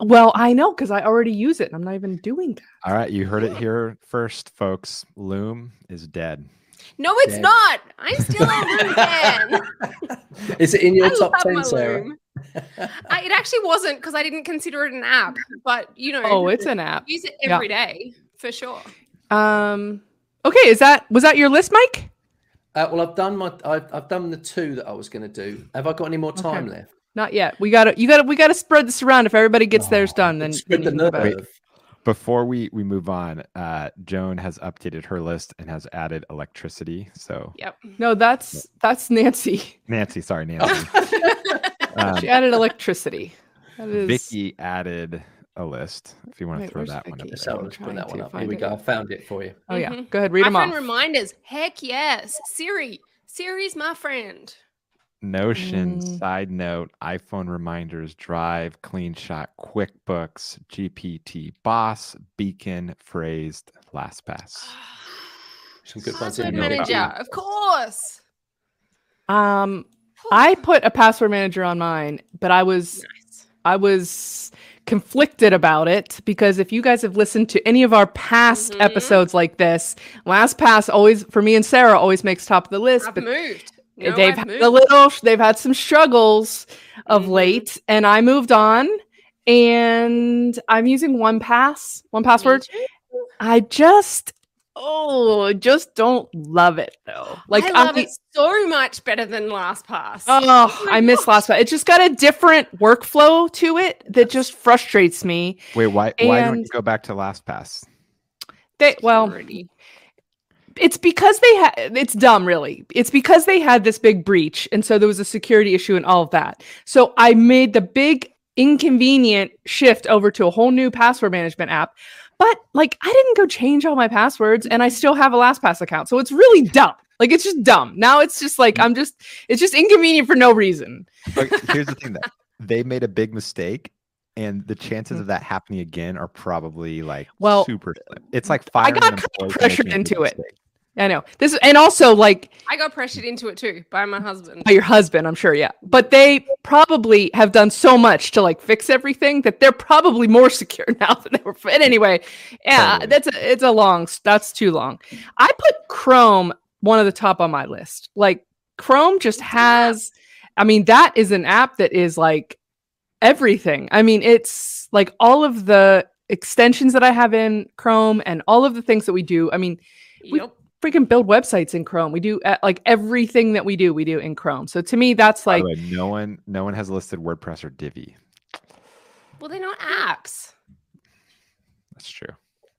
Well, I know because I already use it. and I'm not even doing that. All right, you heard it here first, folks. Loom is dead. No, it's Yeah. not. I'm [laughs] still a Loom fan. Is it in your I top love 10, my Sarah? Loom. I, it actually wasn't because I didn't consider it an app, but you know, Oh, it's an app. use it Yeah. every day for sure. Um. Okay, is that was that your list, Mike? Uh, well, I've done my. I've, I've done the two that I was going to do. Have I got any more time left? Not yet. We gotta, you gotta, we gotta spread this around. If everybody gets theirs done, then, Spread then the you can go nerve. Before we we move on, uh, Joan has updated her list and has added electricity. So Yep. no, that's that's Nancy. Nancy, sorry, [laughs] Nancy. um, She added electricity. That is. Vicky added a list. If you want to throw where's that one up there. So I'm let's put that one up. Here we it. go. I found it for you. Oh yeah, Mhm. go ahead, read them my friend off. reminders. Heck yes. Siri. Siri's my friend. Notion, Mm. side note, iPhone reminders, Drive, CleanShot, QuickBooks, GPT, Boss, Beacon, Phrased, LastPass. [sighs] Some good ones in Password there. manager, of course. Um, I put a password manager on mine, but I was Nice. I was conflicted about it because if you guys have listened to any of our past Mhm. episodes like this, LastPass always for me and Sarah always makes top of the list, I've but moved. No, they've I've had moved. a little they've had some struggles of Mhm. late and I moved on and I'm using one pass, one password. I just oh, just don't love it though. Like I love I- it so much better than LastPass. Oh, my I miss gosh. LastPass. It just got a different workflow to it that just frustrates me. Wait, why why don't you go back to LastPass? They well, Security. It's because they had it's dumb really it's because they had this big breach and so there was a security issue and all of that so i made the big inconvenient shift over to a whole new password management app but like i didn't go change all my passwords and i still have a lastpass account so it's really dumb like it's just dumb now it's just like i'm just it's just inconvenient for no reason But [laughs] here's the thing that they made a big mistake. And the chances of that happening again are probably like Well, super slim. It's like I got kind of pressured making a big into it. mistake. I know this and also like I got pressured into it too by my husband. by your husband, I'm sure, yeah. But they probably have done so much to like fix everything that they're probably more [laughs] secure now than they were. But anyway, yeah, Totally. that's a, it's a long. That's too long. I put Chrome one of the top on my list. Like Chrome just has. I mean, that is an app that is like everything. I mean, it's like all of the extensions that I have in Chrome and all of the things that we do. I mean, we- Yep. Freaking build websites in Chrome. We do uh, like everything that we do, we do in Chrome. So to me, that's like way, no one no one has listed WordPress or Divi. Well, they're not apps. That's true.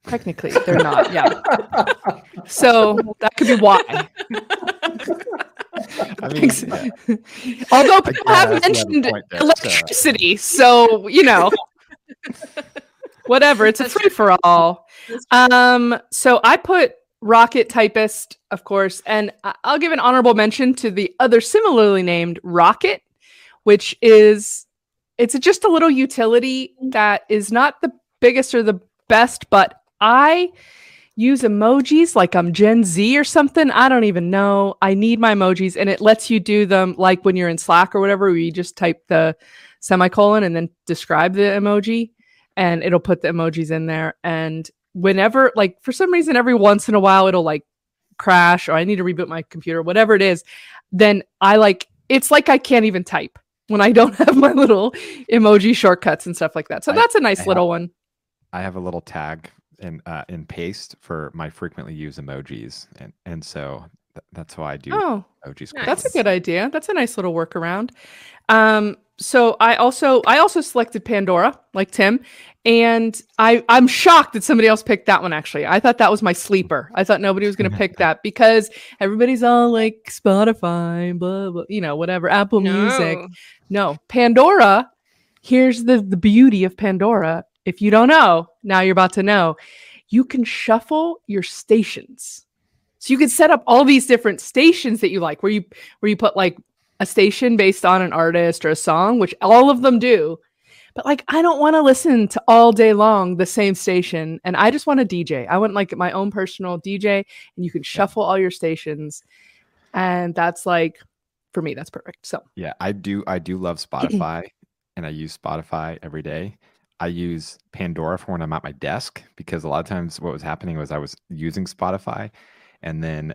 technically they're not. Yeah. So that could be why. I mean, Ex- yeah. [laughs] Although people have have mentioned point there, so- electricity, so you know, [laughs] whatever. It's a free for all. Um, so I put Rocket Typist, of course, and I'll give an honorable mention to the other similarly named Rocket, which is it's just a little utility mm. that is not the biggest or the best, but I use emojis like I'm Gen Z or something. I don't even know. I need my emojis, and it lets you do them like when you're in Slack or whatever, where you just type the semicolon and then describe the emoji, and it'll put the emojis in there. And whenever, like, for some reason, every once in a while, it'll like crash or I need to reboot my computer, whatever it is. Then I like it's like I can't even type when I don't [laughs] have my little emoji shortcuts and stuff like that. So I- that's a nice I little one. I have a little tag in uh, in paste for my frequently used emojis, and and so th- that's why I do Oh, emojis. Nice. That's a good idea. That's a nice little workaround. Um, so I also I also selected Pandora like Tim, and I I'm shocked that somebody else picked that one. Actually, I thought that was my sleeper. I thought nobody was going [laughs] to pick that because everybody's all like Spotify, blah blah, you know, whatever, Apple Music. No. No, Pandora. Here's the the beauty of Pandora. If you don't know, now you're about to know. You can shuffle your stations. So you can set up all these different stations that you like, where you where you put like a station based on an artist or a song, which all of them do. But like, I don't want to listen to all day long the same station, and I just want a DJ. I want like my own personal DJ, and you can shuffle all your stations, and that's like for me, that's perfect. So Yeah, I do. I do love Spotify, [clears throat] and I use Spotify every day. I use Pandora for when I'm at my desk because a lot of times what was happening was I was using Spotify, and then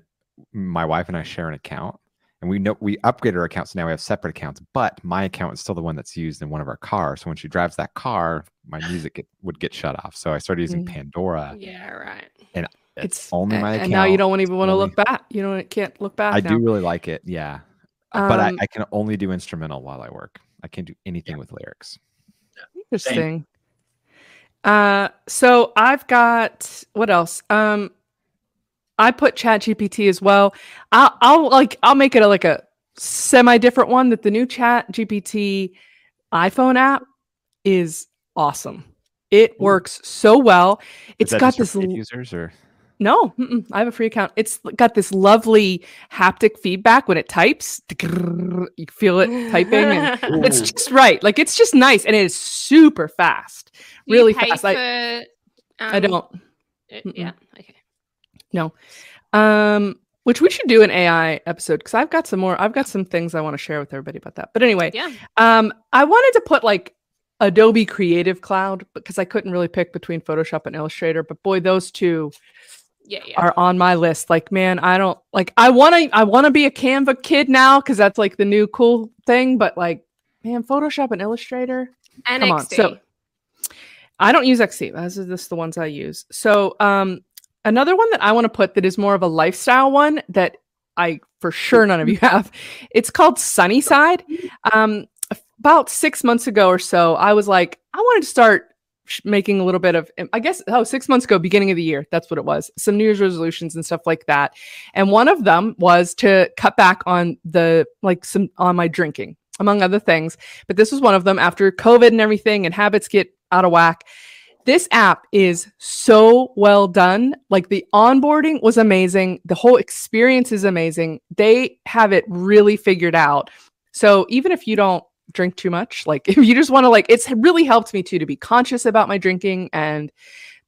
my wife and I share an account, and we know we upgraded our accounts. So now we have separate accounts, but my account is still the one that's used in one of our cars. So when she drives that car, my music get, would get shut off. So I started using Mm. Pandora. Yeah, right. And it's, only my and, account. and now you don't even want to look back. You don't can't look back. I now. do really like it. Yeah. but I, Um, I can only do instrumental while I work. I can't do anything with lyrics. Interesting. Uh, so I've got what else? Um, I put Chat GPT as well. I'll, I'll like I'll make it a, like a semi different one. That the new Chat GPT iPhone app is awesome. It Ooh. works so well. Is It's that got just this users or no, mm-mm, I have a free account. It's got this lovely haptic feedback when it types. You feel it typing, and [laughs] it's just right. Like it's just nice, and it is super fast. Do you really fast. For, I, I um, don't. uh, Mm-mm. Yeah. Okay. Um, which we should do an AI episode because I've got some more. I've got some things I want to share with everybody about that. But anyway, Yeah. um, I wanted to put like Adobe Creative Cloud because I couldn't really pick between Photoshop and Illustrator. But boy, those two Yeah. Yeah. are on my list. Like, man, I don't like. I want to. I want to be a Canva kid now because that's like the new cool thing. But like, man, Photoshop and Illustrator. and come on, so- I don't use XD. Those are just the ones I use. So um another one that I want to put that is more of a lifestyle one that I for sure none of you have. It's called Sunnyside. Um about 6 months ago or so, I was like I wanted to start making a little bit of I guess oh six months ago beginning of the year that's what it was some new year's resolutions and stuff like that and one of them was to cut back on the like some on my drinking among other things but this was one of them after covid and everything and habits get out of whack this app is so well done. Like the onboarding was amazing. The whole experience is amazing. They have it really figured out. So even if you don't drink too much like [laughs] if you just want to like it's really helped me too to be conscious about my drinking and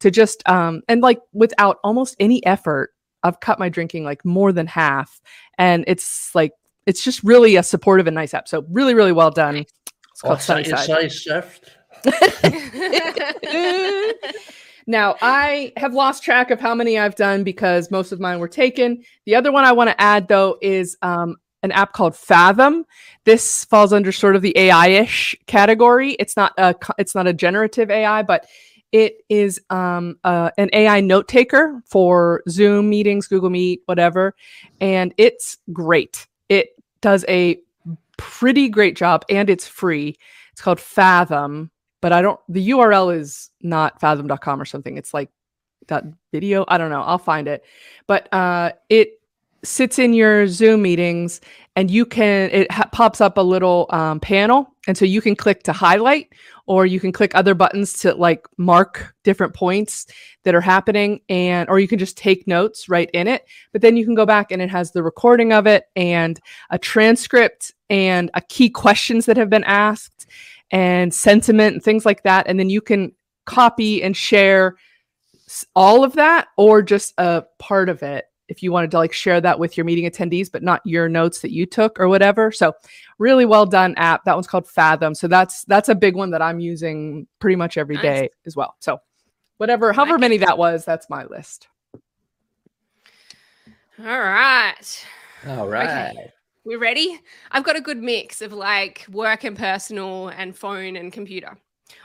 to just um and like without almost any effort i've cut my drinking like more than half. And it's like it's just really a supportive and nice app. So really really well done. It's called What's that [laughs] Now, I have lost track of how many I've done because most of mine were taken. The other one I want to add, though, is um, an app called Fathom. This falls under sort of the AI-ish category. It's not a it's not a generative AI, but it is um, uh, an AI note taker for Zoom meetings, Google Meet, whatever, and it's great. It does a pretty great job, and it's free. It's called Fathom but I don't the URL is not fathom.com or something. It's like that video. I don't know. I'll find it. But uh it sits in your Zoom meetings and you can it ha- pops up a little um, panel and so you can click to highlight or you can click other buttons to like mark different points that are happening and or you can just take notes right in it but then you can go back and it has the recording of it and a transcript and a key questions that have been asked and sentiment and things like that. And then you can copy and share all of that or just a part of it if you wanted to like share that with your meeting attendees, but not your notes that you took or whatever. So really well done app. That one's called Fathom. So that's that's a big one that I'm using pretty much every Nice. day as well. So whatever, however like many it. that was, that's my list. All right. All right. We ready? I've got a good mix of like work and personal and phone and computer.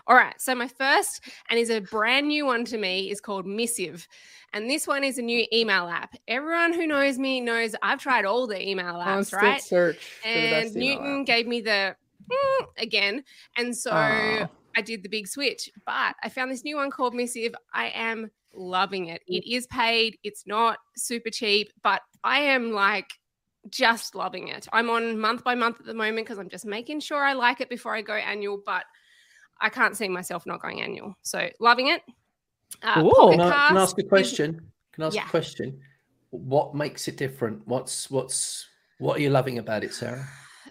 All right. So my first and is a brand new one to me is called Missive. And this one is a new email app. Everyone who knows me knows I've tried all the email apps, Constant right? search. And Newton gave me the mm, again. And so Aw. I did the big switch. But I found this new one called Missive. I am loving it. It is paid, it's not super cheap, but I am like just loving it. I'm on month by month at the moment because I'm just making sure I like it before I go annual, but I can't see myself not going annual. So loving it. Uh, Ooh. Can I, can I ask a question? Can I ask Yeah. a question? What makes it different? What's what's what are you loving about it, Sarah?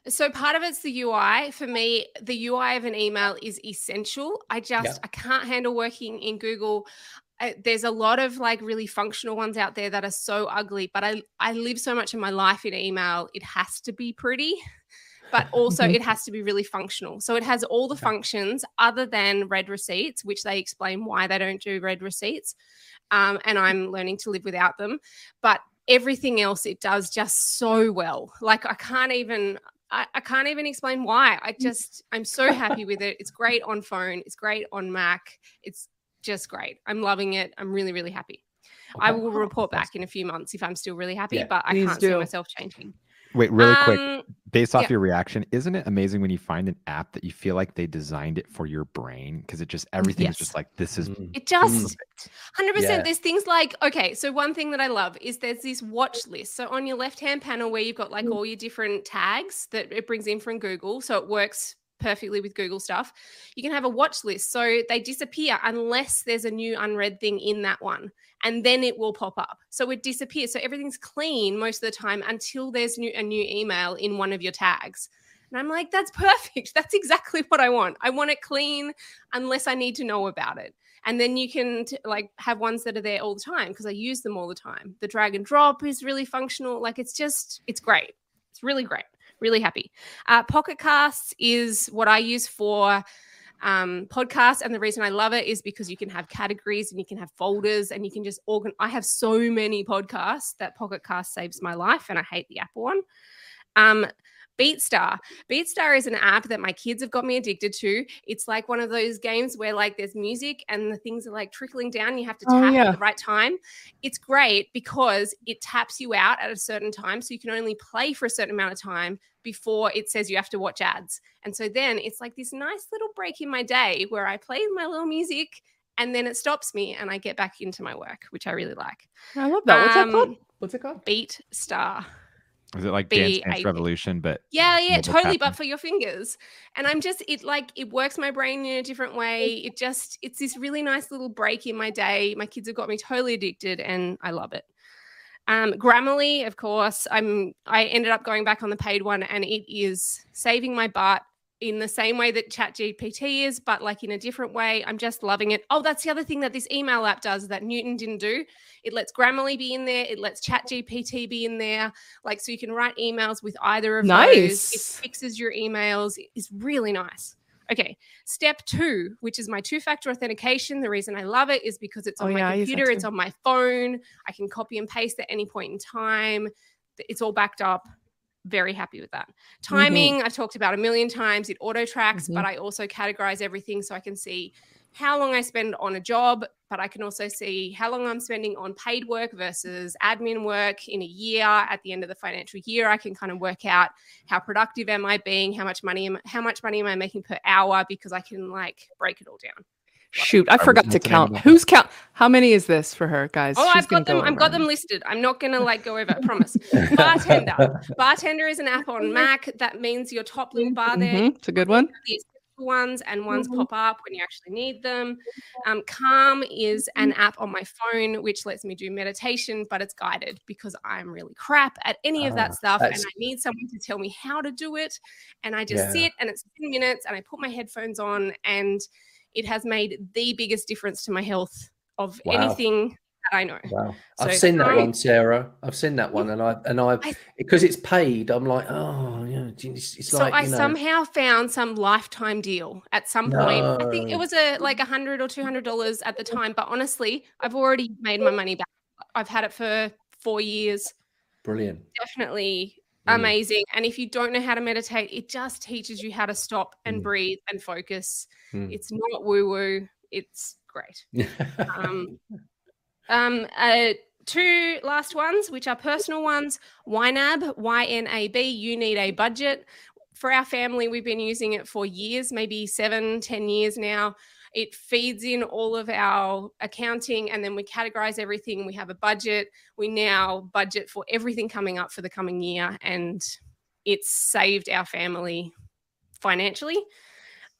So part of it's the UI. For me, the UI of an email is essential. I just Yeah. I can't handle working in Google. I, there's a lot of like really functional ones out there that are so ugly, but I I live so much of my life in email. It has to be pretty, but also it has to be really functional. So it has all the functions other than red receipts, which they explain why they don't do red receipts. Um, and I'm learning to live without them. But everything else it does just so well. Like I can't even I, I can't even explain why. I just I'm so happy with it. It's great on phone. It's great on Mac. It's just great. I'm loving it. I'm really really happy. I will report back in a few months if I'm still really happy, Yeah, but I please can't see do. myself changing. Wait, really quick, Um, based off yeah. your reaction, isn't it amazing when you find an app that you feel like they designed it for your brain? Because it just everything is just like this is Mm. It just perfect. 100% Yeah. there's things like okay so one thing that i love is there's this watch list so on your left hand panel where you've got like all your different tags that it brings in from google so it works perfectly with google stuff you can have a watch list. So they disappear unless there's a new unread thing in that one and then it will pop up. So it disappears. So everything's clean most of the time until there's new, a new email in one of your tags. And i'm like that's [laughs] perfect. That's exactly what i want. I want it clean unless i need to know about it. And then you can t- like have ones that are there all the time because i use them all the time. The drag and drop is really functional. Like it's just it's great. It's really great really happy. Uh, pocket casts is what i use for um, podcasts and the reason i love it is because you can have categories and you can have folders and you can just organ i have so many podcasts that pocket cast saves my life and i hate the apple one. Um, BeatStar. BeatStar is an app that my kids have got me addicted to. It's like one of those games where like there's music and the things are like trickling down. You have to Oh, tap yeah. at the right time. It's great because it taps you out at a certain time. So you can only play for a certain amount of time before it says you have to watch ads. And so then it's like this nice little break in my day where I play my little music and then it stops me and I get back into my work, which I really like. I love that. What's that Um, called? What's it called? Beat Star. Is it like Dance Dance Revolution? But Yeah, yeah, totally, but for your fingers. And I'm just it like it works my brain in a different way. It just it's this really nice little break in my day. My kids have got me totally addicted and I love it. Um, Grammarly, of course, I'm I ended up going back on the paid one and it is saving my butt in the same way that ChatGPT is, but like in a different way. I'm just loving it. Oh, that's the other thing that this email app does that Newton didn't do. It lets Grammarly be in there, it lets ChatGPT be in there like so you can write emails with either of those. Nice. It fixes your emails. It's really nice. Okay, step two, which is my two-factor authentication. The reason I love it is because it's Oh, on yeah, I my that computer, it's on my phone. I can copy and paste at any point in time. It's all backed up. Very happy with that. Mm-hmm. Timing, I've talked about a million times. It auto tracks, Mhm. but I also categorize everything so I can see how long I spend on a job, but I can also see how long I'm spending on paid work versus admin work in a year. At the end of the financial year, I can kind of work out how productive am I being, how much money am how much money am I making per hour because I can like break it all down. Shoot, I was forgot to what's the name count. Who's count? How many is this for her, guys? Oh, She's I've got them. go I've got them listed. I'm not gonna like go over. I [laughs] promise. Bartender. Bartender is an app on [laughs] Mac. That means your top little bar there. Mhm, It's a good one. the essential ones and ones Mhm. pop up when you actually need them. Um, Calm is an app on my phone which lets me do meditation, but it's guided because I'm really crap at any of Ah, that stuff and I need someone to tell me how to do it. And I just Yeah. sit and it's 10 minutes and I put my headphones on and it has made the biggest difference to my health of Wow. anything that I know. Wow, So I've seen that one, Sarah. I've seen that one, and I and I've I- because it's paid. I'm like, oh, yeah, it's, it's so like I you know, somehow found some lifetime deal at some point. I think it was a like a hundred or two hundred dollars at the time, but honestly, I've already made my money back. I've had it for four years. brilliant. Definitely Mm. amazing. And if you don't know how to meditate, it just teaches you how to stop and Mm. breathe and focus. Mm. It's not woo woo. It's great. Mm. [laughs] Um, um, uh, two last ones, which are personal ones. YNAB, Y N A B. You need a budget. For our family, we've been using it for years, maybe seven, ten years now. It feeds in all of our accounting and then we categorize everything. We have a budget. We now budget for everything coming up for the coming year, and it's saved our family financially.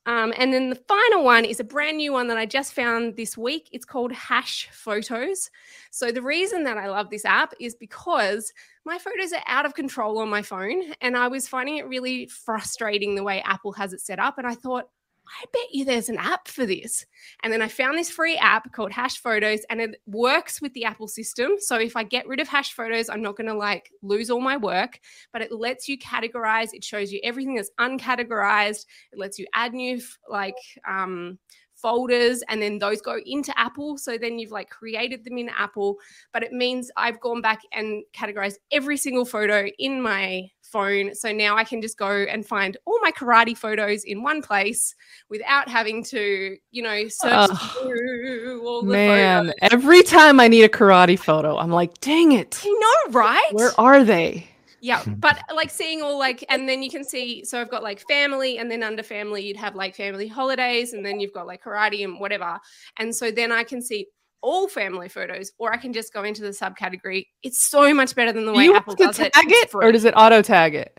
Um, and then the final one is a brand new one that I just found this week. It's called Hash Photos. So the reason that I love this app is because my photos are out of control on my phone, and I was finding it really frustrating the way Apple has it set up. And I thought, I bet you there's an app for this. And then I found this free app called Hash Photos, and it works with the Apple system. So if I get rid of Hash Photos, I'm not going to like lose all my work, but it lets you categorize. It shows you everything that's uncategorized. It lets you add new like um, folders and then those go into Apple. So then you've like created them in Apple, but it means I've gone back and categorized every single photo in my phone. So now I can just go and find all my karate photos in one place without having to, you know, search through all the Man, photos. every time I need a karate photo, I'm like, dang it. I know, right? Where are they? Yeah, [laughs] but like seeing all like, and then you can see. So I've got like family, and then under family, you'd have like family holidays, and then you've got like karate and whatever. And so then I can see all family photos, or I can just go into the subcategory. It's so much better than the way you Apple have does tag it, or does it auto tag it?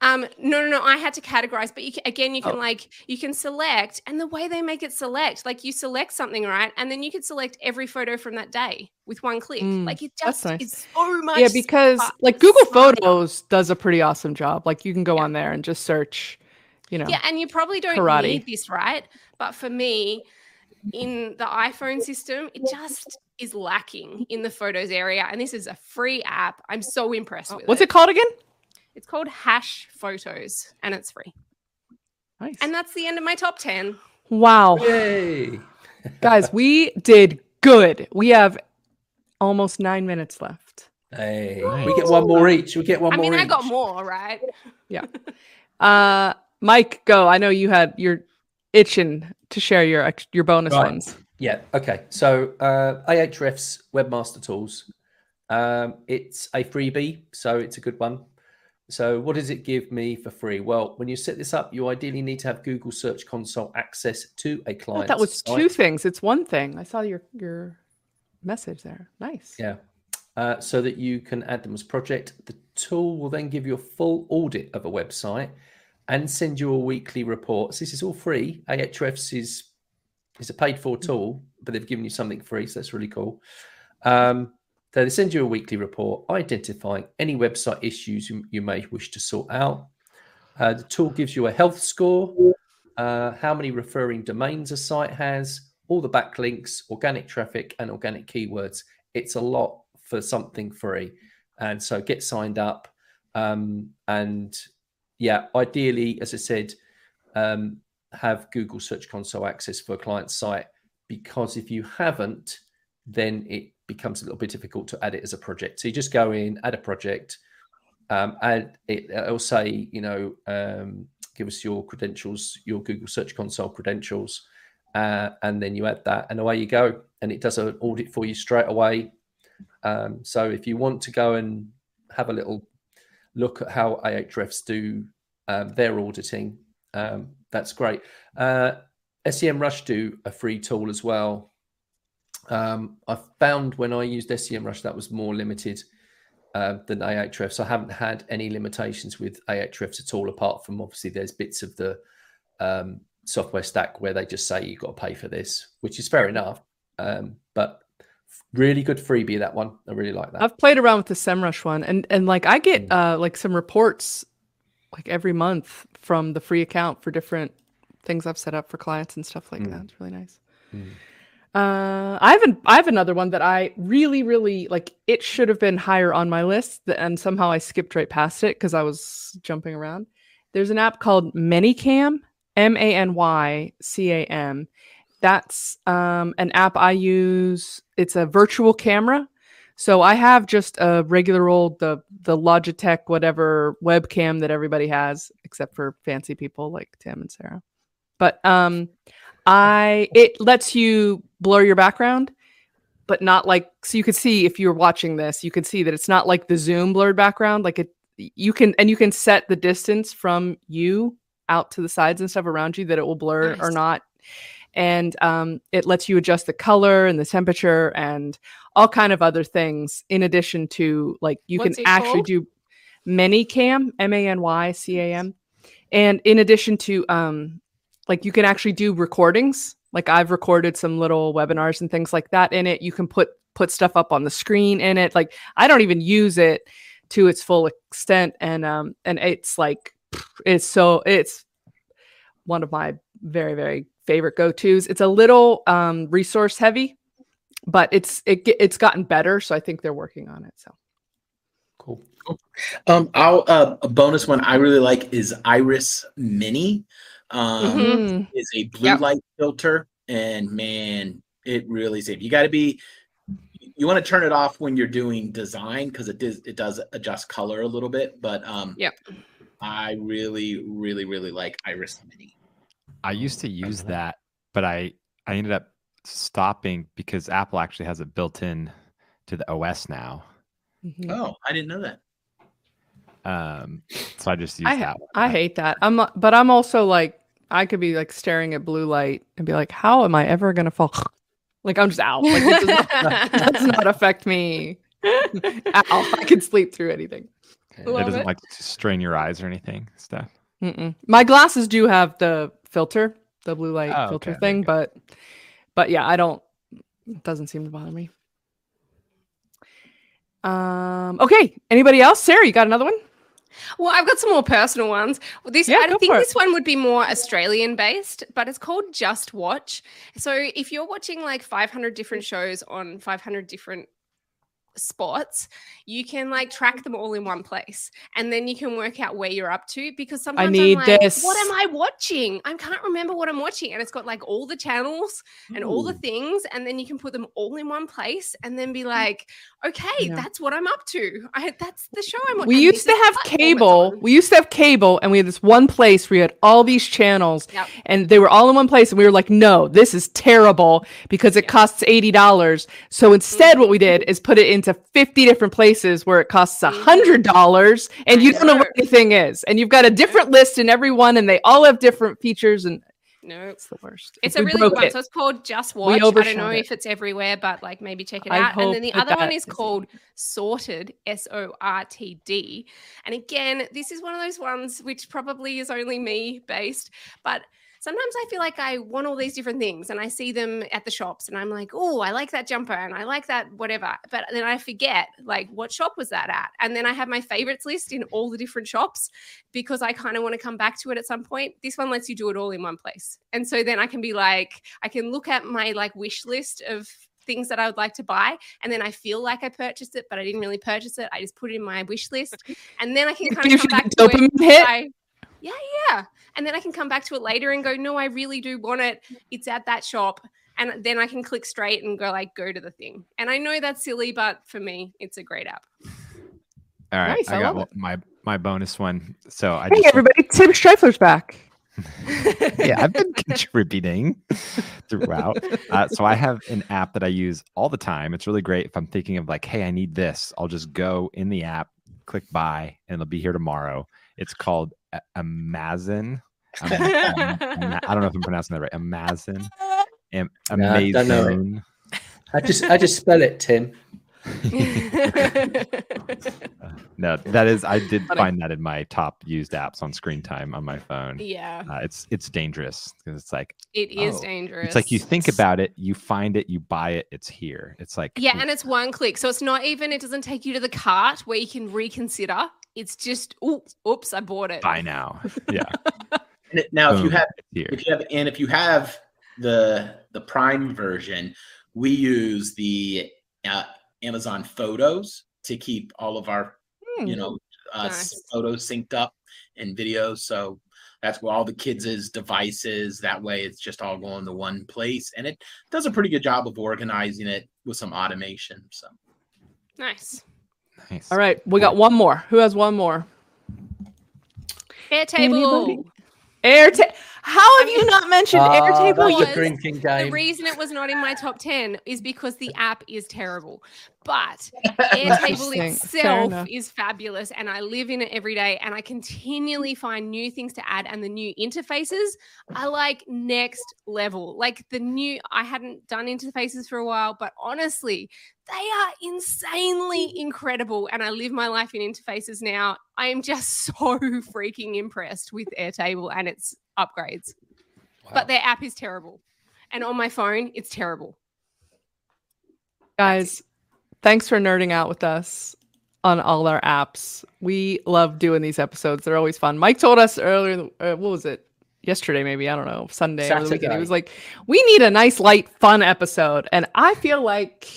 Um, no, no, no. I had to categorize, but you can, again, you can Oh. like you can select, and the way they make it select, like you select something, right, and then you can select every photo from that day with one click. Mm, like it just nice. is so much. yeah, because like Google smarter. Photos does a pretty awesome job. Like you can go Yeah. on there and just search, you know. Yeah, and you probably don't Karate. need this, right? But for me, in the iPhone system, it just is lacking in the photos area. And this is a free app. I'm so impressed with Oh, What's it. it called again? It's called Hash Photos, and it's free. Nice. And that's the end of my top ten. wow. Yay! [laughs] Guys, we did good. We have almost nine minutes left. Hey, we get one more each. We get one I more mean, I got more, right? Yeah. uh Mike, go. I know you had you're itching to share your your bonus Right. ones. Yeah. Okay. So uh, Ahrefs Webmaster Tools. Um, it's a freebie, so it's a good one. So what does it give me for free? Well, when you set this up, you ideally need to have Google Search Console access to a client. that was two things. It's one thing. I saw your your message there. Nice. Yeah. Uh, so that you can add them as project. The tool will then give you a full audit of a website and send you a weekly report. This is all free. Ahrefs is is a paid for tool, but they've given you something free, so that's really cool. Um, they send you a weekly report identifying any website issues you, you may wish to sort out. Uh, the tool gives you a health score, uh, how many referring domains a site has, all the backlinks, organic traffic, and organic keywords. It's a lot for something free. And so get signed up. Um, and yeah, ideally, as I said, um, have Google Search Console access for a client site because if you haven't, then it becomes a little bit difficult to add it as a project. So you just go in, add a project, um, and it, it'll say, you know, um, give us your credentials, your Google Search Console credentials, uh, and then you add that, and away you go. And it does an audit for you straight away. Um, so if you want to go and have a little look at how Ahrefs do um, their auditing, um, that's great. Uh, SEMrush do a free tool as well. Um, I found when I used SEMrush that was more limited uh, than Ahrefs. I haven't had any limitations with Ahrefs at all, apart from obviously there's bits of the um, software stack where they just say you've got to pay for this, which is fair enough. Um, but really good freebie that one. I really like that. I've played around with the SEMrush one and and like I get Mm. uh like some reports like every month from the free account for different things I've set up for clients and stuff like Mm. that. It's really nice. Mm. Uh, I have an, I have another one that I really, really like. It should have been higher on my list, and somehow I skipped right past it because I was jumping around. There's an app called ManyCam, M A N Y C A M. That's um, an app I use. It's a virtual camera, so I have just a regular old the the Logitech whatever webcam that everybody has, except for fancy people like Tim and Sarah. But um, I it lets you blur your background, but not like so you could see if you're watching this, you could see that it's not like the Zoom blurred background. Like it you can and you can set the distance from you out to the sides and stuff around you that it will blur or not. And um, it lets you adjust the color and the temperature and all kind of other things in addition to like you What's can actually called? do Manycam, M A N Y C A M. And in addition to um like you can actually do recordings. Like I've recorded some little webinars and things like that in it. You can put put stuff up on the screen in it. Like I don't even use it to its full extent and um and it's like it's so it's one of my very very favorite go-tos. It's a little um, resource heavy, but it's it it's gotten better. So I think they're working on it. So Cool. Um, I'll uh, a bonus one I really like is Iris Mini. Um, Mhm. Mm. is a blue Yep. light filter, and man, it really saves. You got to be. You want to turn it off when you're doing design because it does it does adjust color a little bit. But um, yeah, I really, really, really like Iris Mini. I used to use that, but I I ended up stopping because Apple actually has it built in to the OS now. Mhm. Oh, I didn't know that. Um, so I just use I that. one. I hate that. I'm not- but I'm also like I could be like staring at blue light and be like, how am I ever gonna fall? [laughs] like I'm just out. Like this does not, [laughs] does not affect me. [laughs] Ow, I can sleep through anything. It doesn't it. like strain your eyes or anything. Stuff. Mm-mm. My glasses do have the filter, the blue light Oh, filter okay, thing, but but yeah, I don't. It doesn't seem to bother me. Um. Okay. Anybody else? Sarah, you got another one? Well, I've got some more personal ones. Well, This Yeah, I think this one would be more Australian based, but it's called JustWatch. So if you're watching like 500 different shows on 500 different spots, you can like track them all in one place, and then you can work out where you're up to. Because sometimes need I'm like, this. what am I watching? I can't remember what I'm watching, and it's got like all the channels and all the things, and then you can put them all in one place, and then be like, okay, Yeah. that's what I'm up to. I, that's the show I'm watching. We used to have cable. We used to have cable, and we had this one place where you had all these channels, Yep. and they were all in one place. And we were like, "No, this is terrible because it Yeah. costs eighty dollars." So instead, what we did is put it into fifty different places where it costs a Mhm. hundred dollars, and I you don't know what know. anything is, and you've got a different list in every one, and they all have different features, and No, it's the worst. it's We a really good one. it. So it's called JustWatch. I don't know it. if it's everywhere, but like maybe check it I out. And then the other one is is- called Sortd, S O R T D. And again, this is one of those ones which probably is only me based, but sometimes I feel like I want all these different things and I see them at the shops and I'm like, oh, I like that jumper and I like that whatever. But then I forget, like, what shop was that at? And then I have my favorites list in all the different shops because I kind of want to come back to it at some point. This one lets you do it all in one place. And so then I can be like, I can look at my like wish list of things that I would like to buy. And then I feel like I purchased it, but I didn't really purchase it. I just put it in my wish list. [laughs] And then I can kind of come back to it. hit. Yeah, yeah. And then I can come back to it later and go, no, I really do want it. It's at that shop. And then I can click straight and go like go to the thing. And I know that's silly, but for me, it's a great app. All right, Nice, I I got love my my bonus one. So I Hey, just everybody! Tim Strifler's back. [laughs] yeah, I've been contributing [laughs] throughout. Uh, so I have an app that I use all the time. It's really great if I'm thinking of like, hey, I need this. I'll just go in the app, click buy, and it'll be here tomorrow. It's called A- Amazon. [laughs] Am- Am- Ama- I don't know if I'm pronouncing that right. Amazon. Am- No, I don't know it. Amazon. I just I just spell it, Tim. [laughs] No, that is. I did Funny. find that in my top used apps on screen time on my phone. yeah, Uh, it's it's dangerous because it's like it is Oh, dangerous. it's like you think about it, you find it, you buy it, it's here. It's like Yeah, and it's one click. So it's not even, it doesn't take you to the cart where you can reconsider. It's just, oops, oops, I bought it. buy now. [laughs] Yeah, it- now, if you have here. if you have and if you have the the prime version we use the uh, amazon photos to keep all of our Hmm. you know uh, Nice. photos synced up and videos so that's where all the kids' devices that way it's just all going to one place and it does a pretty good job of organizing it with some automation so Nice. Nice. All right, we got one more. Who has one more? Airtable. Anybody? Airtable. How have you not mentioned Ah, Airtable that's yet? a drinking The reason it was not in my top 10 is because the app is terrible. But [laughs] Airtable itself is fabulous and I live in it every day and I continually find new things to add and the new interfaces are like next level. Like the new I hadn't done interfaces for a while, but honestly, they are insanely incredible and I live my life in interfaces now. I am just [laughs] so freaking impressed with Airtable and its upgrades. But their app is terrible. And on my phone, it's terrible. Guys, thanks for nerding out with us on all our apps. We love doing these episodes. They're always fun. Mike told us earlier, uh, what was it? yesterday, maybe I don't know, Sunday or the weekend. He was like, "We need a nice, light, fun episode," and I feel like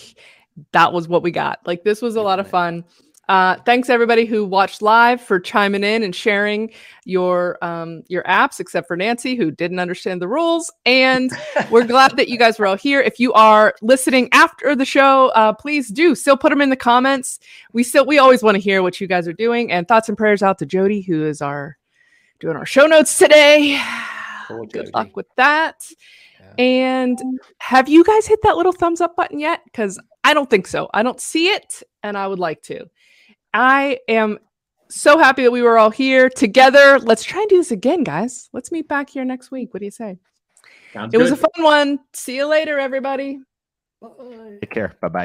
that was what we got. Like this was a lot of fun. Uh, thanks everybody who watched live for chiming in and sharing your um, your apps, except for Nancy who didn't understand the rules. And [laughs] we're glad that you guys were all here. If you are listening after the show, uh, please do still put them in the comments. We still we always want to hear what you guys are doing. And thoughts and prayers out to Jody, who is our doing our show notes today. [sighs] Poor Good luck with that. Yeah. And have you guys hit that little thumbs up button yet? Because I don't think so. I don't see it, and I would like to. I am so happy that we were all here together. Let's try and do this again, guys. Let's meet back here next week. What do you say? Sounds It was a fun one. See you later, everybody. Bye. Take care. Bye bye.